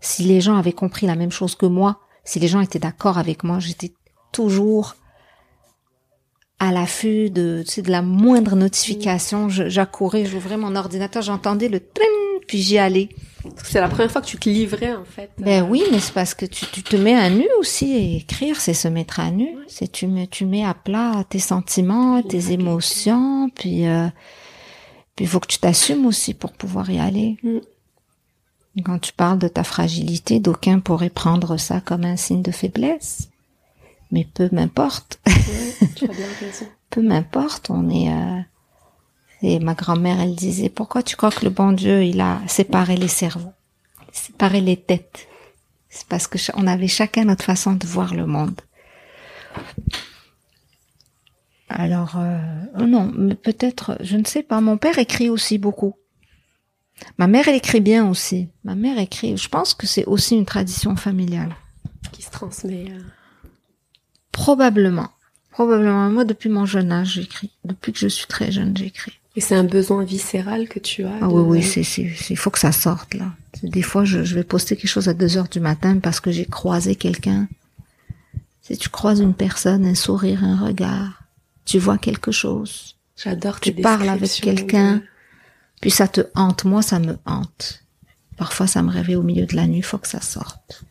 Speaker 2: si les gens avaient compris la même chose que moi, si les gens étaient d'accord avec moi. J'étais toujours à l'affût de, tu sais, de la moindre notification. J'accourais, j'ouvrais mon ordinateur, j'entendais le trin, puis j'y allais.
Speaker 1: C'est la première fois que tu te livrais, en fait.
Speaker 2: Ben oui, mais c'est parce que tu, tu, te mets à nu aussi. Et écrire, c'est se mettre à nu. C'est tu mets, tu mets à plat tes sentiments, tes émotions, puis euh, puis il faut que tu t'assumes aussi pour pouvoir y aller. Mm. Quand tu parles de ta fragilité, d'aucuns pourraient prendre ça comme un signe de faiblesse. Mais peu m'importe. peu m'importe, on est... Euh... Et ma grand-mère, elle disait, pourquoi tu crois que le bon Dieu, il a séparé les cerveaux, séparé les têtes? C'est parce que on avait chacun notre façon de voir le monde. Alors, euh, oh non, mais peut-être, je ne sais pas. Mon père écrit aussi beaucoup. Ma mère, elle écrit bien aussi. Ma mère écrit. Je pense que c'est aussi une tradition familiale.
Speaker 1: Qui se transmet. Euh.
Speaker 2: Probablement. Probablement. Moi, depuis mon jeune âge, j'écris. Depuis que je suis très jeune, j'écris.
Speaker 1: Et c'est un besoin viscéral que tu as
Speaker 2: Ah oui, oui, c'est, c'est, il faut que ça sorte, là. Des fois, je, je vais poster quelque chose à deux heures du matin parce que j'ai croisé quelqu'un. Si tu croises une personne, un sourire, un regard, tu vois quelque chose.
Speaker 1: J'adore
Speaker 2: Tu parles avec quelqu'un, puis ça te hante. Moi, ça me hante. Parfois, ça me réveille au milieu de la nuit. Faut que ça sorte.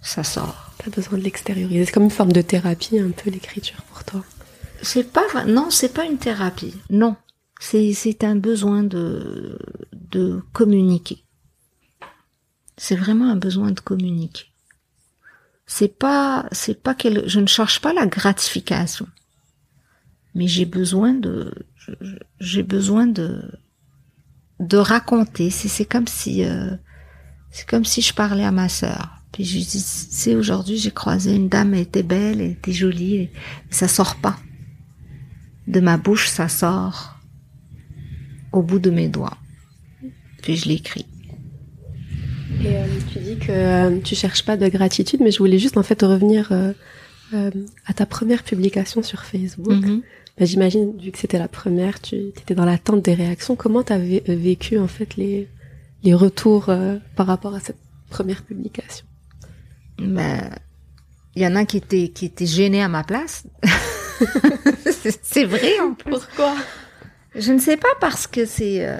Speaker 2: Ça sort.
Speaker 1: T'as besoin de l'extérioriser. C'est comme une forme de thérapie, un peu l'écriture pour toi.
Speaker 2: C'est pas non, c'est pas une thérapie. Non, c'est c'est un besoin de de communiquer. C'est vraiment un besoin de communiquer. C'est pas c'est pas quel je ne cherche pas la gratification mais j'ai besoin de j'ai besoin de de raconter. C'est c'est comme si euh, c'est comme si je parlais à ma sœur. Puis je dis c'est aujourd'hui j'ai croisé une dame elle était belle elle était jolie et ça sort pas. De ma bouche ça sort au bout de mes doigts. Puis je l'écris.
Speaker 1: Et euh, tu dis que euh, tu cherches pas de gratitude mais je voulais juste en fait revenir à ta première publication sur Facebook. Mm-hmm. Bah, j'imagine, vu que c'était la première, tu étais dans l'attente des réactions. Comment tu avais euh, vécu en fait les, les retours euh, par rapport à cette première publication?
Speaker 2: Bah, Il y en a qui étaient, qui étaient gênés à ma place. c'est vrai en plus.
Speaker 1: Pourquoi?
Speaker 2: Je ne sais pas parce que c'est... Euh,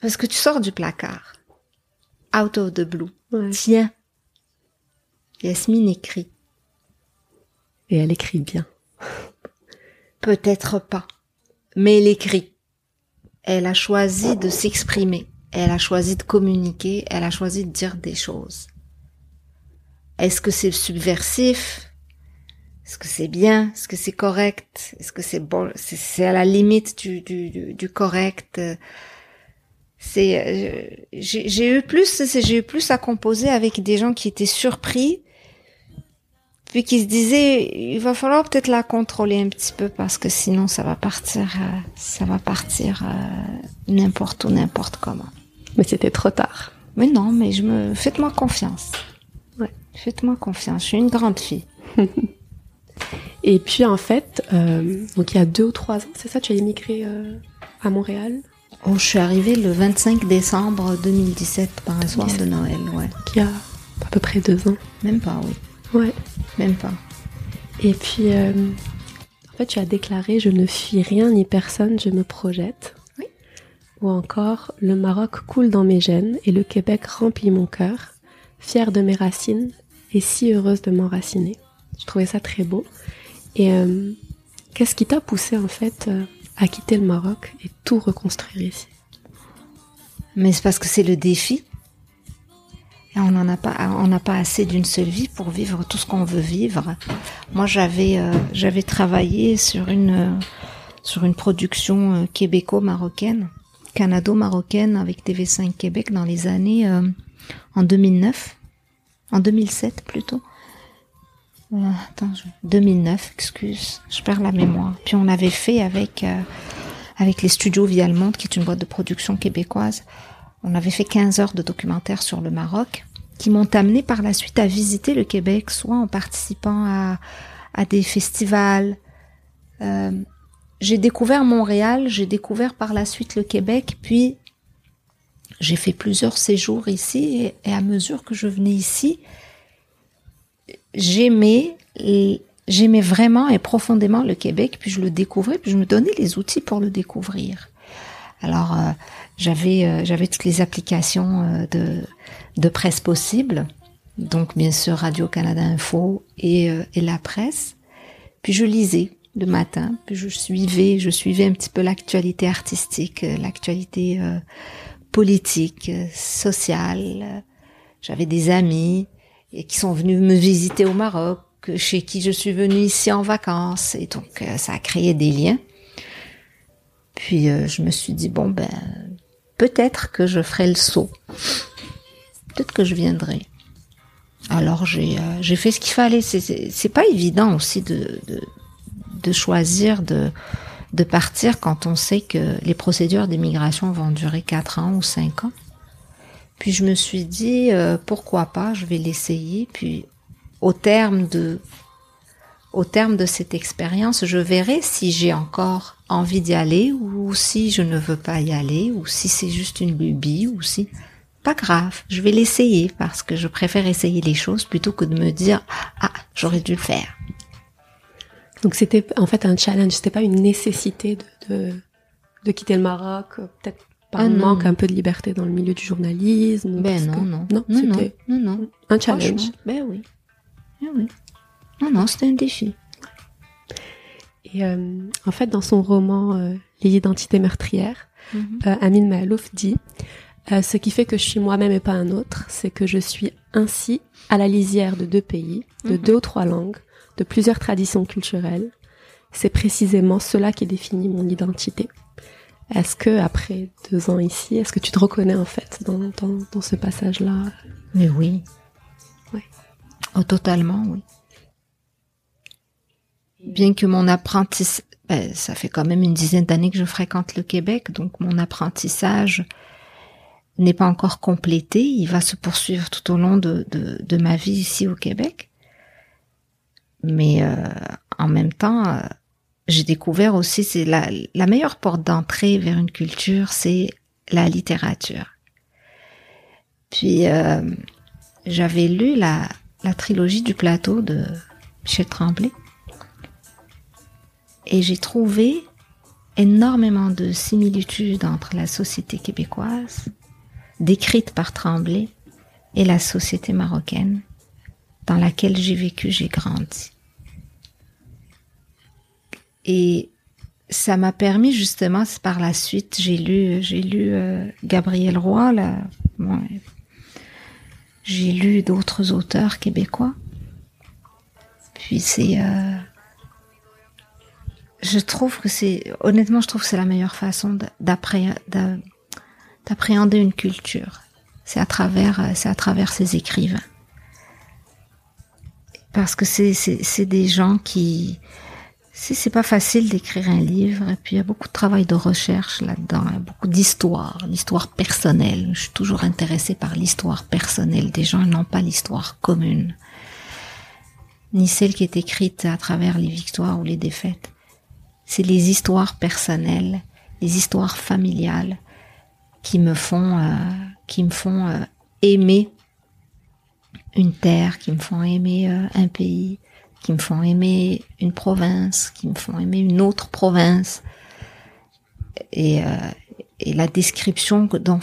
Speaker 2: parce que tu sors du placard. Out of the blue. Tiens. Yasmine écrit.
Speaker 1: Et elle écrit bien.
Speaker 2: Peut-être pas. Mais elle écrit. Elle a choisi de s'exprimer. Elle a choisi de communiquer. Elle a choisi de dire des choses. est-ce que c'est subversif? Est-ce que c'est bien? Est-ce que c'est correct? Est-ce que c'est bon? C'est à la limite du, du, du correct c'est euh, j'ai eu plus j'ai eu plus à composer avec des gens qui étaient surpris puis qui se disaient il va falloir peut-être la contrôler un petit peu parce que sinon ça va partir euh, ça va partir n'importe où n'importe comment
Speaker 1: mais c'était trop tard
Speaker 2: mais non mais je me faites-moi confiance Faites-moi confiance, je suis une grande fille.
Speaker 1: Et puis en fait, euh, donc il y a deux ou trois ans, c'est ça, tu as émigré euh, à Montréal?
Speaker 2: Oh, Je suis arrivée le 25 décembre 2017 par un soir de Noël, ouais.
Speaker 1: Qui a à peu près deux ans.
Speaker 2: Même pas, oui.
Speaker 1: Ouais.
Speaker 2: Même pas.
Speaker 1: Et puis, euh, en fait, tu as déclaré Je ne fuis rien ni personne, je me projette.
Speaker 2: Oui.
Speaker 1: Ou encore Le Maroc coule dans mes gènes et le Québec remplit mon cœur. Fier de mes racines, et si heureuse de m'enraciner. Je trouvais ça très beau. Et euh, qu'est-ce qui t'a poussé en fait euh, à quitter le Maroc et tout reconstruire ici?
Speaker 2: Mais c'est parce que c'est le défi. On n'en a pas, n'a pas assez d'une seule vie pour vivre tout ce qu'on veut vivre. Moi, j'avais, euh, travaillé sur une, une production québéco-marocaine, canado-marocaine avec TV5 Québec dans les années en 2009 en 2007 plutôt. Euh, attends, 2009, excuse, je perds la mémoire. Puis on avait fait avec euh, les studios Via Monde, qui est une boîte de production québécoise. On avait fait 15 heures de documentaire sur le Maroc, qui m'ont amené par la suite à visiter le Québec, soit en participant à, à des festivals. Euh, j'ai découvert Montréal, j'ai découvert par la suite le Québec, puis j'ai fait plusieurs séjours ici et, à mesure que je venais ici, j'aimais j'aimais vraiment et profondément le Québec, puis je le découvrais, puis je me donnais les outils pour le découvrir. Alors euh, j'avais euh, j'avais toutes les applications euh, de de presse possibles, donc bien sûr Radio Canada Info et et la presse. Puis je lisais le matin, puis je suivais je suivais un petit peu l'actualité artistique, l'actualité politique, sociale. J'avais des amis qui sont venus me visiter au Maroc, chez qui je suis venue ici en vacances, et donc euh, ça a créé des liens. Puis euh, je me suis dit bon ben peut-être que je ferai le saut, peut-être que je viendrai. Alors j'ai euh, fait ce qu'il fallait. C'est pas évident aussi de, de de choisir de de partir quand on sait que les procédures d'immigration vont durer 4 ans ou 5 ans. Puis je me suis dit, euh, pourquoi pas, je vais l'essayer. Puis au terme de, au terme de cette expérience, je verrai si j'ai encore envie d'y aller ou si je ne veux pas y aller ou si c'est juste une lubie ou si pas grave, je vais l'essayer parce que je préfère essayer les choses plutôt que de me dire ah j'aurais dû le faire.
Speaker 1: Donc c'était en fait un challenge, c'était pas une nécessité de, de, quitter le Maroc, euh, peut-être par un ah manque un peu de liberté dans le milieu du journalisme.
Speaker 2: Ben non, non,
Speaker 1: non,
Speaker 2: non, non, non,
Speaker 1: un challenge.
Speaker 2: Ben oui, ben oui. Non, non, c'était un défi.
Speaker 1: Et euh, en fait, dans son roman euh, Les identités meurtrières, mm Amin Mahalouf dit Ce qui fait que je suis moi-même et pas un autre, c'est que je suis ainsi à la lisière de deux pays, de mhm. deux ou trois langues, de plusieurs traditions culturelles. C'est précisément cela qui définit mon identité. Est-ce que après deux ans ici, est-ce que tu te reconnais en fait dans, dans, ce passage-là?
Speaker 2: Mais oui.
Speaker 1: Oui.
Speaker 2: Oh, totalement, oui. Bien que mon apprentissage, ben, ça fait quand même une dizaine d'années que je fréquente le Québec, donc mon apprentissage n'est pas encore complété. Il va se poursuivre tout au long de, de, ma vie ici au Québec. Mais euh, en même temps, euh, j'ai découvert aussi, c'est la, la meilleure porte d'entrée vers une culture, c'est la littérature. Puis euh, j'avais lu la, la trilogie du plateau de Michel Tremblay et j'ai trouvé énormément de similitudes entre la société québécoise, décrite par Tremblay, et la société marocaine, dans laquelle j'ai vécu, j'ai grandi. Et ça m'a permis justement, par la suite, j'ai lu, j'ai lu euh, Gabriel Roy, j'ai lu d'autres auteurs québécois. Puis c'est, euh, je trouve que c'est, honnêtement, je trouve que c'est la meilleure façon d'appréhender une culture. C'est à travers, c'est à travers ces écrivains. Parce que c'est, des gens qui, c'est pas facile d'écrire un livre, et puis il y a beaucoup de travail de recherche là-dedans, beaucoup d'histoire, l'histoire personnelle. Je suis toujours intéressée par l'histoire personnelle des gens non pas l'histoire commune, ni celle qui est écrite à travers les victoires ou les défaites. C'est les histoires personnelles, les histoires familiales qui me font, euh, qui me font euh, aimer une terre, qui me font aimer euh, un pays, qui me font aimer une province, qui me font aimer une autre province. Et, et la description dont,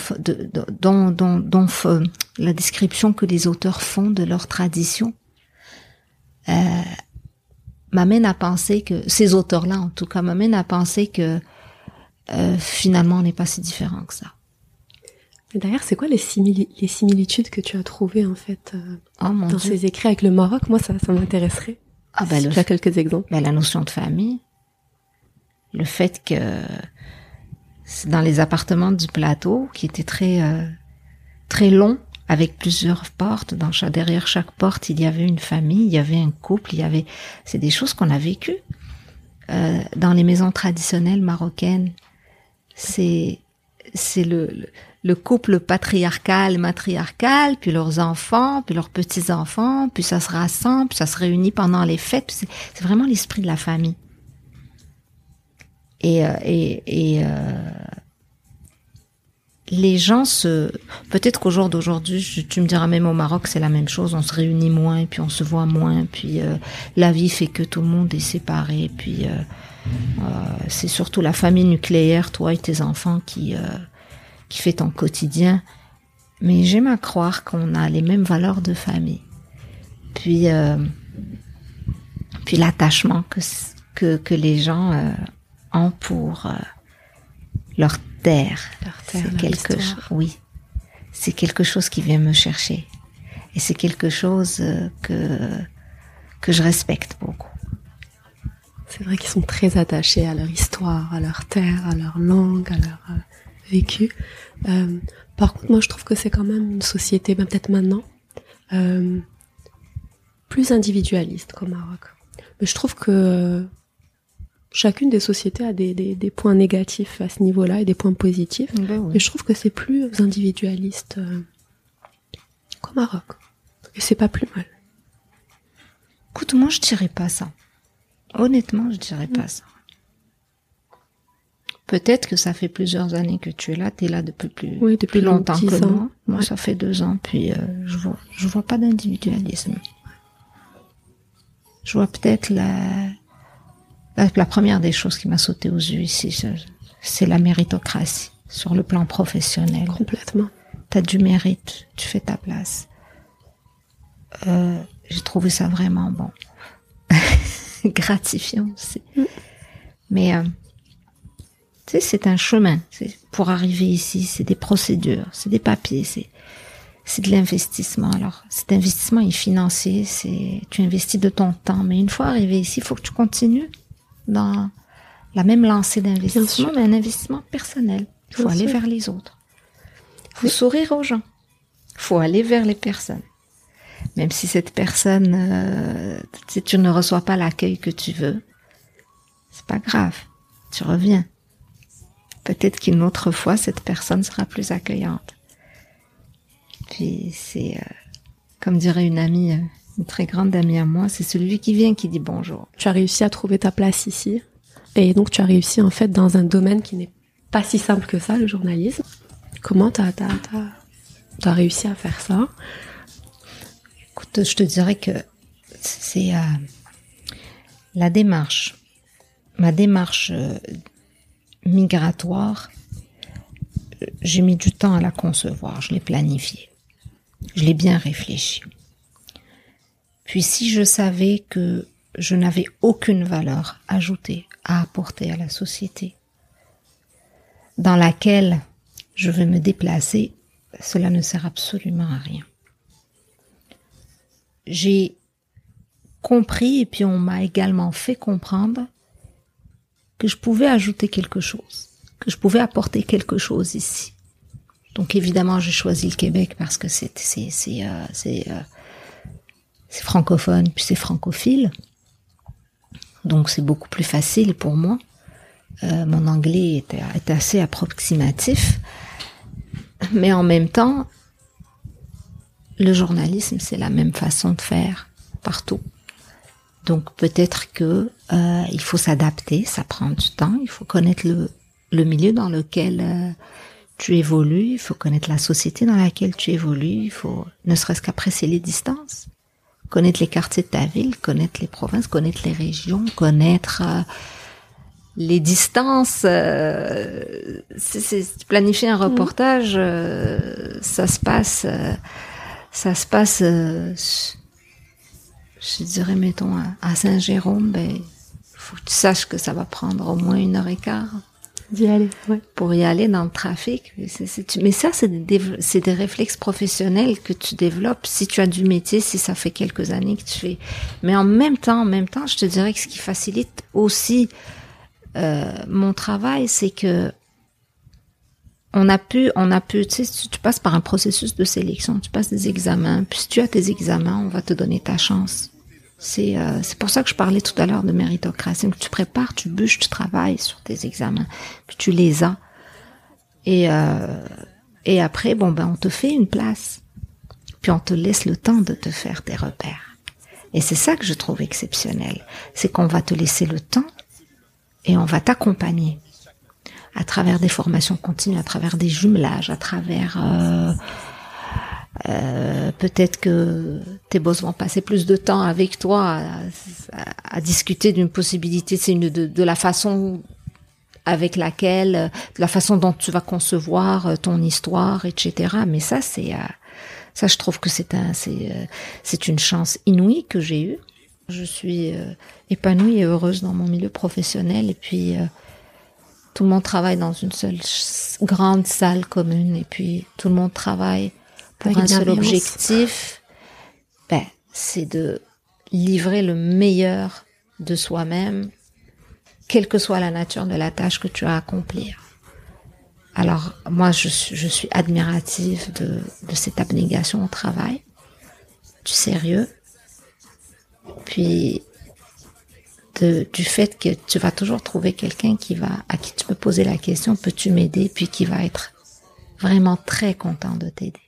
Speaker 2: la description que les auteurs font de leur tradition m'amène à penser que ces auteurs-là, en tout cas, m'amène à penser que euh, finalement, on n'est pas si différent que ça.
Speaker 1: D'ailleurs, c'est quoi les, les, similitudes que tu as trouvées en fait euh, oh, dans ces écrits avec le Maroc? Moi, ça, ça m'intéresserait. Ah ben, tu as quelques exemples.
Speaker 2: Ben, la notion de famille, le fait que dans les appartements du plateau, qui étaient très euh, très longs, avec plusieurs portes, dans chaque, derrière chaque porte, il y avait une famille, il y avait un couple, il y avait, c'est des choses qu'on a vécues euh, dans les maisons traditionnelles marocaines. C'est c'est le le couple patriarcal, matriarcal, puis leurs enfants, puis leurs petits-enfants, puis ça se rassemble, puis ça se réunit pendant les fêtes. C'est vraiment l'esprit de la famille. Et, euh, et, et euh, les gens se... Peut-être qu'au jour d'aujourd'hui, tu me diras même au Maroc, c'est la même chose. On se réunit moins, puis on se voit moins, puis euh, la vie fait que tout le monde est séparé, puis c'est surtout la famille nucléaire, toi et tes enfants, qui qui fait ton quotidien. Mais j'aime à croire qu'on a les mêmes valeurs de famille. Puis, euh, puis l'attachement que, que, les gens euh, ont pour euh, leur terre.
Speaker 1: Leur terre,
Speaker 2: c'est quelque chose. Oui, c'est quelque chose qui vient me chercher. Et c'est quelque chose que que je respecte beaucoup.
Speaker 1: C'est vrai qu'ils sont très attachés à leur histoire, à leur terre, à leur langue, à leur vécu. Euh, par contre, moi, je trouve que c'est quand même une société, ben, peut-être maintenant, euh, plus individualiste qu'au Maroc. Mais je trouve que chacune des sociétés a des, des, des points négatifs à ce niveau-là et des points positifs. Ben Mais je trouve que c'est plus individualiste euh, qu'au Maroc. Et c'est pas plus mal.
Speaker 2: Écoute, moi, je dirais pas ça. Honnêtement, je dirais pas mm. ça. Peut-être que ça fait plusieurs années que tu es là, tu es là depuis plus,
Speaker 1: oui, depuis
Speaker 2: longtemps que
Speaker 1: ans.
Speaker 2: moi. Moi, ça fait deux ans, puis euh, je vois, je vois pas d'individualisme. Je vois peut-être la, la, première des choses qui m'a sauté aux yeux ici, c'est la méritocratie sur le plan professionnel.
Speaker 1: Complètement.
Speaker 2: T'as du mérite, tu fais ta place. Euh, J'ai trouvé ça vraiment bon, gratifiant aussi. Mm. Mais euh, tu sais, c'est un chemin. Pour arriver ici, c'est des procédures, c'est des papiers, c'est c'est de l'investissement. Alors, cet investissement est financier, c'est tu investis de ton temps, mais une fois arrivé ici, il faut que tu continues dans la même lancée d'investissement, mais un investissement personnel. Il faut aller vers les autres. Il faut sourire aux gens. Il faut aller vers les personnes. Même si cette personne, euh, si tu ne reçois pas l'accueil que tu veux, c'est pas grave. Tu reviens peut-être qu'une autre fois, cette personne sera plus accueillante. Puis c'est, euh, comme dirait une amie, euh, une très grande amie à moi, c'est celui qui vient qui dit bonjour.
Speaker 1: Tu as réussi à trouver ta place ici. Et donc tu as réussi en fait dans un domaine qui n'est pas si simple que ça, le journalisme. Comment t'as as, as, as, réussi à faire ça?
Speaker 2: Écoute, je te dirais que c'est euh, la démarche. Ma démarche migratoire, j'ai mis du temps à la concevoir, je l'ai planifiée. Je l'ai bien réfléchi. Puis si je savais que je n'avais aucune valeur ajoutée à apporter à la société dans laquelle je veux me déplacer, cela ne sert absolument à rien. j'ai compris et puis on m'a également fait comprendre que je pouvais ajouter quelque chose, que je pouvais apporter quelque chose ici. Donc évidemment, j'ai choisi le Québec parce que c'est c'est c'est euh, c'est francophone puis c'est francophile. Donc c'est beaucoup plus facile pour moi. Euh, mon anglais était, assez approximatif, mais en même temps, le journalisme c'est la même façon de faire partout. Donc peut-être que euh, il faut s'adapter, ça prend du temps, il faut connaître le, le milieu dans lequel euh, tu évolues, il faut connaître la société dans laquelle tu évolues, il faut ne serait-ce qu'apprécier les distances, connaître les quartiers de ta ville, connaître les provinces, connaître les régions, connaître euh, les distances. Euh, c'est planifier un reportage, euh, ça se passe, ça se passe je dirais, mettons, à Saint-Jérôme, ben, faut que tu saches que ça va prendre au moins une heure et quart.
Speaker 1: D'y aller, ouais.
Speaker 2: Pour y aller dans le trafic. mais ça, c'est des, des réflexes professionnels que tu développes si tu as du métier, si ça fait quelques années que tu fais. Mais en même temps, en même temps, je te dirais que ce qui facilite aussi euh, mon travail, c'est que on a pu, on a pu, tu sais, tu passes par un processus de sélection, tu passes des examens, puis si tu as tes examens, on va te donner ta chance. C'est euh, pour ça que je parlais tout à l'heure de méritocratie. Que tu prépares, tu bûches, tu travailles sur tes examens, puis tu les as. Et euh, et après, bon ben, on te fait une place, puis on te laisse le temps de te faire tes repères. Et c'est ça que je trouve exceptionnel, c'est qu'on va te laisser le temps et on va t'accompagner à travers des formations continues, à travers des jumelages, à travers euh, euh, peut-être que tes boss vont passer plus de temps avec toi à, discuter d'une possibilité, c'est de, de, la façon avec laquelle, de la façon dont tu vas concevoir ton histoire, etc. Mais ça, c'est euh, ça, je trouve que c'est un, c'est euh, c'est une chance inouïe que j'ai eue. Je suis épanouie et heureuse dans mon milieu professionnel et puis tout le monde travaille dans une seule grande salle commune et puis tout le monde travaille pour un seul objectif, ben, c'est de livrer le meilleur de soi-même, quelle que soit la nature de la tâche que tu as à accomplir. Alors, moi, je, je suis admirative de, de cette abnégation au travail, du sérieux, puis de, du fait que tu vas toujours trouver quelqu'un qui va, à qui tu peux poser la question, peux-tu m'aider, puis qui va être vraiment très content de t'aider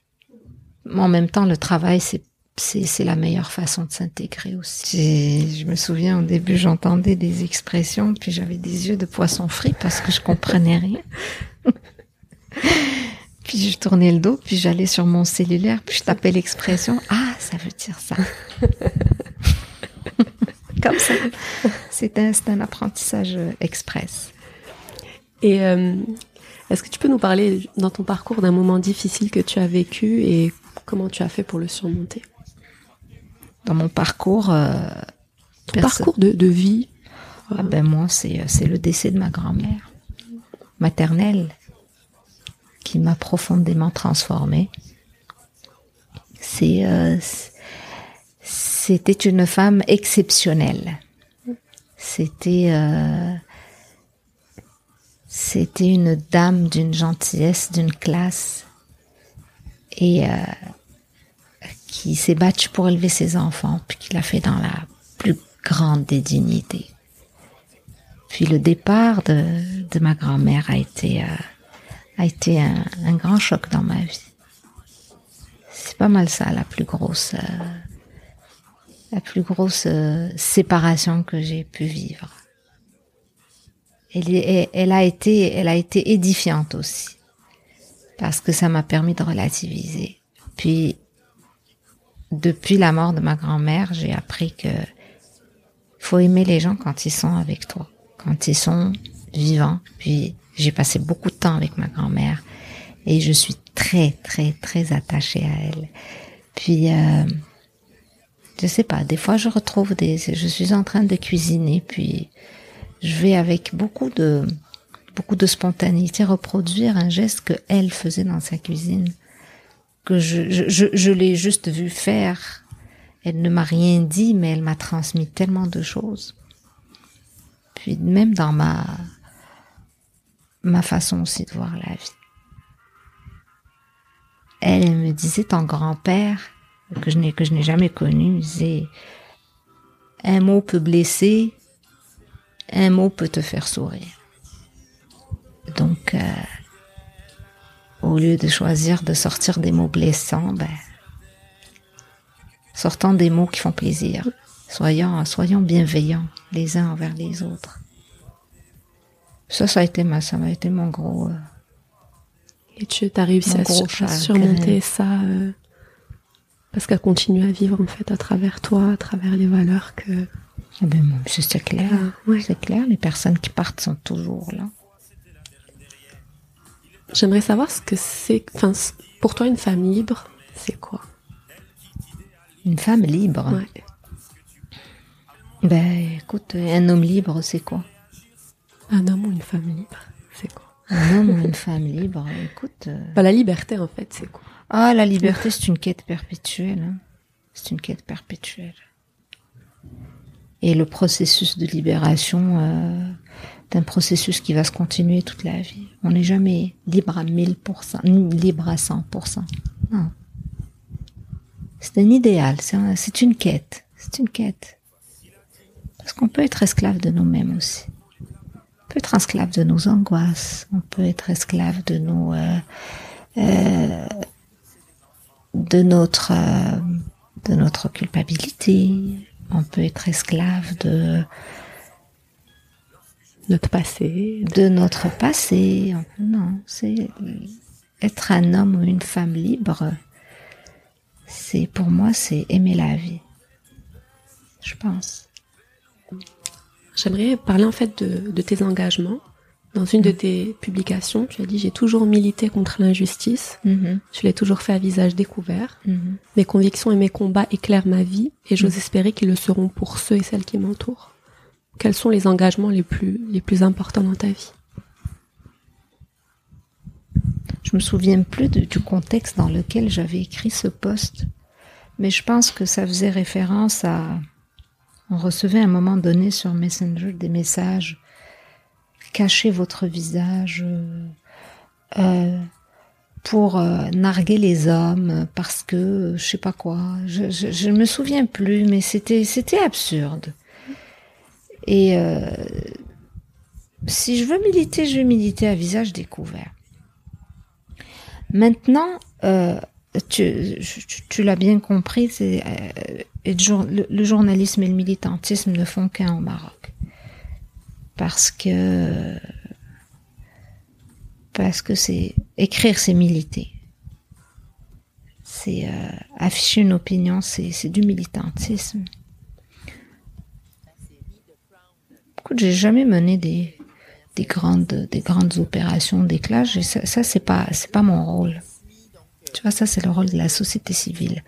Speaker 2: en même temps, le travail, c'est c'est la meilleure façon de s'intégrer aussi. Je me souviens au début, j'entendais des expressions, puis j'avais des yeux de poisson frit parce que je comprenais rien. puis je tournais le dos, puis j'allais sur mon cellulaire, puis je tapais l'expression. Ah, ça veut dire ça. Comme ça. C'est un, un apprentissage express.
Speaker 1: Et euh, est-ce que tu peux nous parler dans ton parcours d'un moment difficile que tu as vécu et Comment tu as fait pour le surmonter?
Speaker 2: Dans mon parcours, euh,
Speaker 1: ton parcours de, de vie.
Speaker 2: Ah ben moi, c'est c'est le décès de ma grand-mère maternelle qui m'a profondément transformée. C'est euh, c'était une femme exceptionnelle. C'était euh, c'était une dame d'une gentillesse, d'une classe et euh, qui s'est battu pour élever ses enfants, puis qui l'a fait dans la plus grande des dignités. Puis le départ de, de ma grand-mère a été euh, a été un, un, grand choc dans ma vie. C'est pas mal ça, la plus grosse euh, la plus grosse séparation que j'ai pu vivre. Elle, elle a été elle a été édifiante aussi parce que ça m'a permis de relativiser. Puis, depuis la mort de ma grand-mère, j'ai appris que faut aimer les gens quand ils sont avec toi, quand ils sont vivants. Puis, j'ai passé beaucoup de temps avec ma grand-mère et je suis très, très, très attachée à elle. Puis, euh, je sais pas, des fois je retrouve des, je suis en train de cuisiner, puis je vais avec beaucoup de, beaucoup spontanéité, reproduire un geste que elle faisait dans sa cuisine, que je, l'ai juste vu faire. Elle ne m'a rien dit, mais elle m'a transmis tellement de choses. Puis même dans ma ma façon aussi de voir la vie. Elle, me disait ton grand-père que je n'ai que je n'ai jamais connu, disait un mot peut blesser, un mot peut te faire sourire. Donc, euh, au lieu de choisir de sortir des mots blessants, ben, sortant des mots qui font plaisir. Soyons, soyons bienveillants les uns envers les autres. Ça, ça a été ma, ça m'a été mon gros. Euh,
Speaker 1: Et tu as réussi à, surmonter ça euh, parce qu'elle continue à vivre en fait à travers toi, à travers les valeurs que.
Speaker 2: Eh ben, c'est clair. Ah, c'est clair. Les personnes qui partent sont toujours là.
Speaker 1: J'aimerais savoir ce que c'est. Enfin, pour toi, une femme libre, c'est quoi?
Speaker 2: Une femme libre? Ouais. Ben, écoute, un homme libre, c'est quoi?
Speaker 1: Un homme ou une femme libre, c'est quoi?
Speaker 2: Un homme ou une femme libre, écoute. Euh,
Speaker 1: la liberté, en fait, c'est quoi?
Speaker 2: Ah, la liberté, c'est une quête perpétuelle. Hein. C'est une quête perpétuelle. Et le processus de libération, euh, un processus qui va se continuer toute la vie. On n'est jamais libre à 1000%, ni libre à 100%. Non. C'est un idéal, c'est une quête. C'est une quête. Parce qu'on peut être esclave de nous-mêmes aussi. On peut être esclave de nos angoisses. On peut être esclave de nos, euh, euh, de notre, euh, de notre culpabilité. On peut être esclave de,
Speaker 1: notre passé.
Speaker 2: De notre passé. Non, c'est être un homme ou une femme libre. C'est pour moi, c'est aimer la vie. Je pense.
Speaker 1: J'aimerais parler en fait de, tes engagements. Dans une de tes publications, tu as dit j'ai toujours milité contre l'injustice. Mm-hmm. Je l'ai toujours fait à visage découvert. Mm-hmm. Mes convictions et mes combats éclairent ma vie et j'ose mm. espérer qu'ils le seront pour ceux et celles qui m'entourent. Quels sont les engagements les plus, les plus importants dans ta vie?
Speaker 2: Je me souviens plus du contexte dans lequel j'avais écrit ce poste, mais je pense que ça faisait référence à... On recevait à un moment donné sur Messenger des messages Cachez votre visage euh, euh, pour euh, narguer les hommes parce que je sais pas quoi. Je, je me souviens plus, mais c'était c'était absurde. Et si je veux militer, je vais militer à visage découvert. Maintenant, tu, l'as bien compris, euh, le, journalisme et le militantisme ne font qu'un au Maroc, parce que parce que c'est écrire, c'est militer, c'est afficher une opinion, c'est du militantisme. Écoute, j'ai jamais mené des, des grandes, des grandes opérations d'éclage. Ça, ça c'est pas, c'est pas mon rôle. Tu vois, ça, c'est le rôle de la société civile.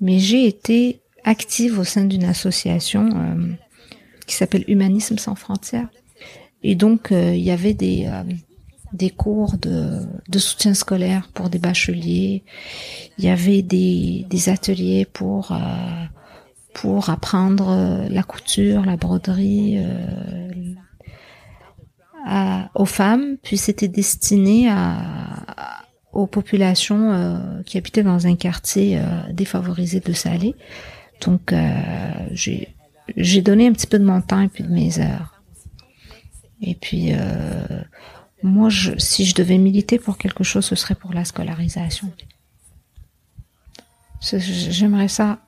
Speaker 2: Mais j'ai été active au sein d'une association euh, qui s'appelle Humanisme sans frontières. Et donc, euh, il y avait des, euh, des cours de, de soutien scolaire pour des bacheliers. Il y avait des, des ateliers pour pour apprendre euh, la couture, la broderie euh, aux femmes, puis c'était destiné à, aux populations euh, qui habitaient dans un quartier défavorisé de Salé. Donc j'ai j'ai donné un petit peu de mon temps et puis de mes heures. Et puis moi, je, si je devais militer pour quelque chose, ce serait pour la scolarisation. J'aimerais ça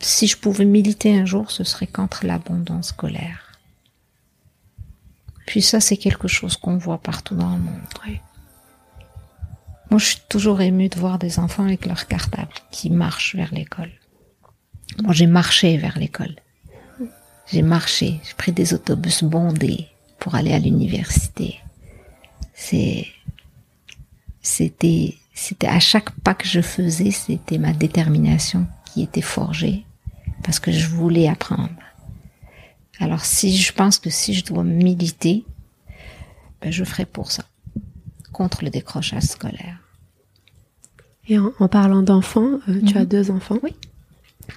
Speaker 2: si je pouvais militer un jour, ce serait contre l'abondance scolaire. Puis ça, c'est quelque chose qu'on voit partout dans le monde. Moi, je suis toujours émue de voir des enfants avec leur cartable qui marchent vers l'école. Moi, j'ai marché vers l'école. J'ai marché, j'ai pris des autobus bondés pour aller à l'université. C'est, c'était, c'était à chaque pas que je faisais, c'était ma détermination qui était forgé parce que je voulais apprendre. Alors si je pense que si je dois militer, ben, je ferai pour ça, contre le décrochage scolaire.
Speaker 1: Et en, parlant d'enfants, euh, tu as mhm. deux enfants?
Speaker 2: Oui.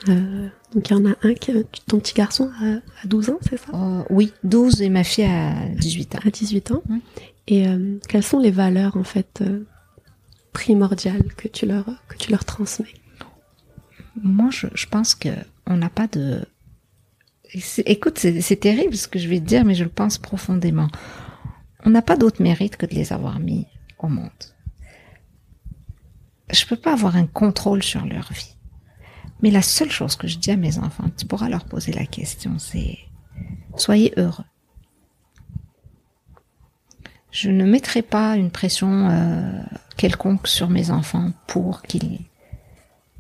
Speaker 1: Euh, donc il y en a un qui, ton petit garçon a, 12 ans, c'est ça?
Speaker 2: Euh, Oui, 12 et ma fille a 18 ans.
Speaker 1: À 18 ans. Et euh, quelles sont les valeurs en fait primordiales que tu leur que tu leur transmets?
Speaker 2: Moi, je, je pense que on n'a pas de. Écoute, c'est terrible ce que je vais te dire, mais je le pense profondément. On n'a pas d'autre mérite que de les avoir mis au monde. Je peux pas avoir un contrôle sur leur vie. Mais la seule chose que je dis à mes enfants, tu pourras leur poser la question, c'est soyez heureux. Je ne mettrai pas une pression euh, quelconque sur mes enfants pour qu'ils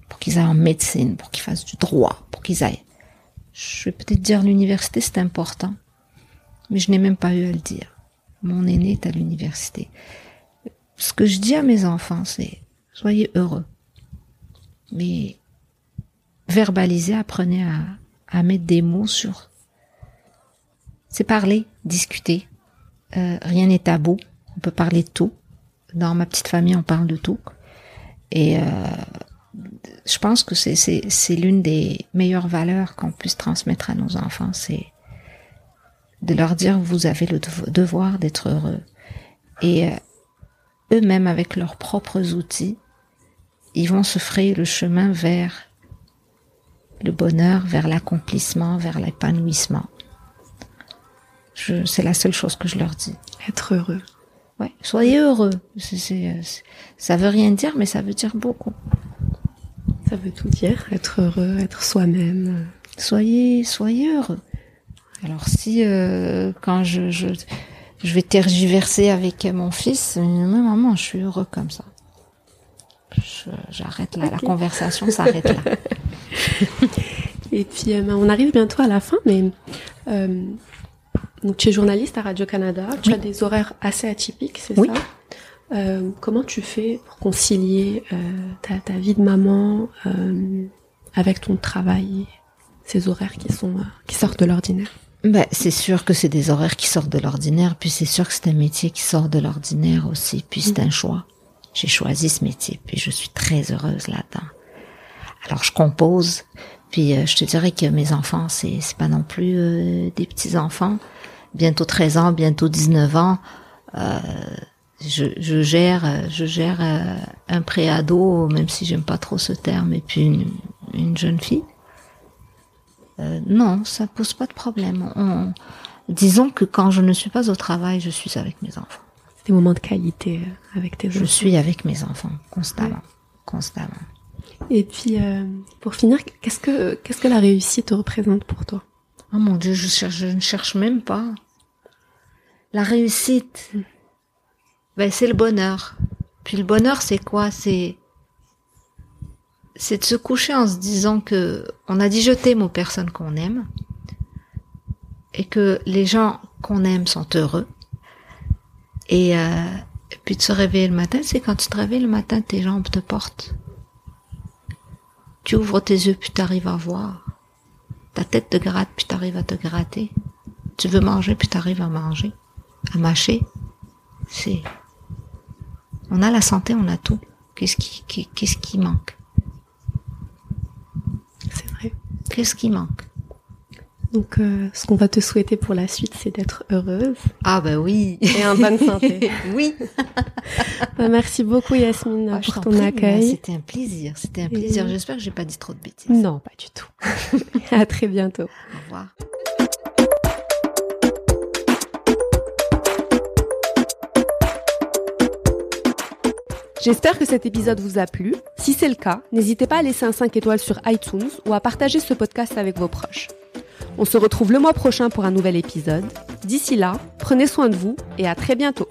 Speaker 2: pour qu'ils aillent en médecine, pour qu'ils fassent du droit, pour qu'ils aillent. Je vais peut-être dire l'université c'est important, mais je n'ai même pas eu à le dire. Mon aîné est à l'université. Ce que je dis à mes enfants, c'est soyez heureux. Mais verbaliser, apprenez à, à mettre des mots sur. C'est parler, discuter. Euh, rien n'est tabou. On peut parler de tout. Dans ma petite famille, on parle de tout. Et euh, je pense que c'est, l'une des meilleures valeurs qu'on puisse transmettre à nos enfants. C'est de leur dire vous avez le devoir d'être heureux. Et euh, eux-mêmes, avec leurs propres outils, ils vont se frayer le chemin vers le bonheur, vers l'accomplissement, vers l'épanouissement. c'est la seule chose que je leur dis.
Speaker 1: Être heureux.
Speaker 2: Ouais, soyez heureux. Ça veut rien dire, mais ça veut dire beaucoup.
Speaker 1: Ça veut tout dire. Être heureux, être soi-même.
Speaker 2: Soyez, soyez heureux. Alors si euh, quand je, je, je vais tergiverser avec mon fils, maman, je suis heureux comme ça. J'arrête là, la conversation s'arrête là.
Speaker 1: Et puis, euh, on arrive bientôt à la fin, mais euh, donc, tu es journaliste à Radio-Canada, tu as des horaires assez atypiques, c'est
Speaker 2: oui.
Speaker 1: ça? Euh, Comment tu fais pour concilier euh, ta, ta, vie de maman euh, avec ton travail, ces horaires qui, sont, euh, qui sortent de l'ordinaire?
Speaker 2: Ben, c'est sûr que c'est des horaires qui sortent de l'ordinaire, puis c'est sûr que c'est un métier qui sort de l'ordinaire aussi, puis c'est un choix. J'ai choisi ce métier, puis je suis très heureuse là-dedans. Alors je compose, puis euh, je te dirais que mes enfants, c'est c'est pas non plus euh, des petits enfants. Bientôt 13 ans, bientôt 19 ans. Euh, je, je, gère, je gère un préado, même si j'aime pas trop ce terme, et puis une, une jeune fille. non, ça pose pas de problème. On, disons que quand je ne suis pas au travail, je suis avec mes enfants.
Speaker 1: Des moments de qualité avec tes
Speaker 2: enfants. Je suis avec mes enfants constamment, constamment.
Speaker 1: Et puis, euh, pour finir, qu'est-ce que qu'est-ce que la réussite représente pour toi?
Speaker 2: Oh mon Dieu, je, cherche, je ne cherche même pas. La réussite, ben c'est le bonheur. Puis le bonheur, c'est quoi? C'est c'est de se coucher en se disant que on a dit je t'aime aux personnes qu'on aime et que les gens qu'on aime sont heureux. Et, euh, et puis de se réveiller le matin, c'est quand tu te réveilles le matin, tes jambes te portent. Tu ouvres tes yeux puis t'arrives à voir. Ta tête te gratte puis t'arrives à te gratter. Tu veux manger puis t'arrives à manger, à mâcher. C'est, on a la santé, on a tout. Qu'est-ce qui, qu'est-ce qui manque?
Speaker 1: C'est vrai.
Speaker 2: Qu'est-ce qui manque?
Speaker 1: Donc, euh, ce qu'on va te souhaiter pour la suite, c'est d'être heureuse.
Speaker 2: Ah ben oui.
Speaker 1: Et en bonne santé.
Speaker 2: oui.
Speaker 1: bah, merci beaucoup Yasmine
Speaker 2: ah,
Speaker 1: pour ton accueil.
Speaker 2: C'était un plaisir. C'était un plaisir. J'espère que j'ai pas dit trop de bêtises.
Speaker 1: Non, pas du tout. à très bientôt.
Speaker 2: Au revoir.
Speaker 1: J'espère que cet épisode vous a plu. Si c'est le cas, n'hésitez pas à laisser un 5 étoiles sur iTunes ou à partager ce podcast avec vos proches. On se retrouve le mois prochain pour un nouvel épisode. D'ici là, prenez soin de vous et à très bientôt.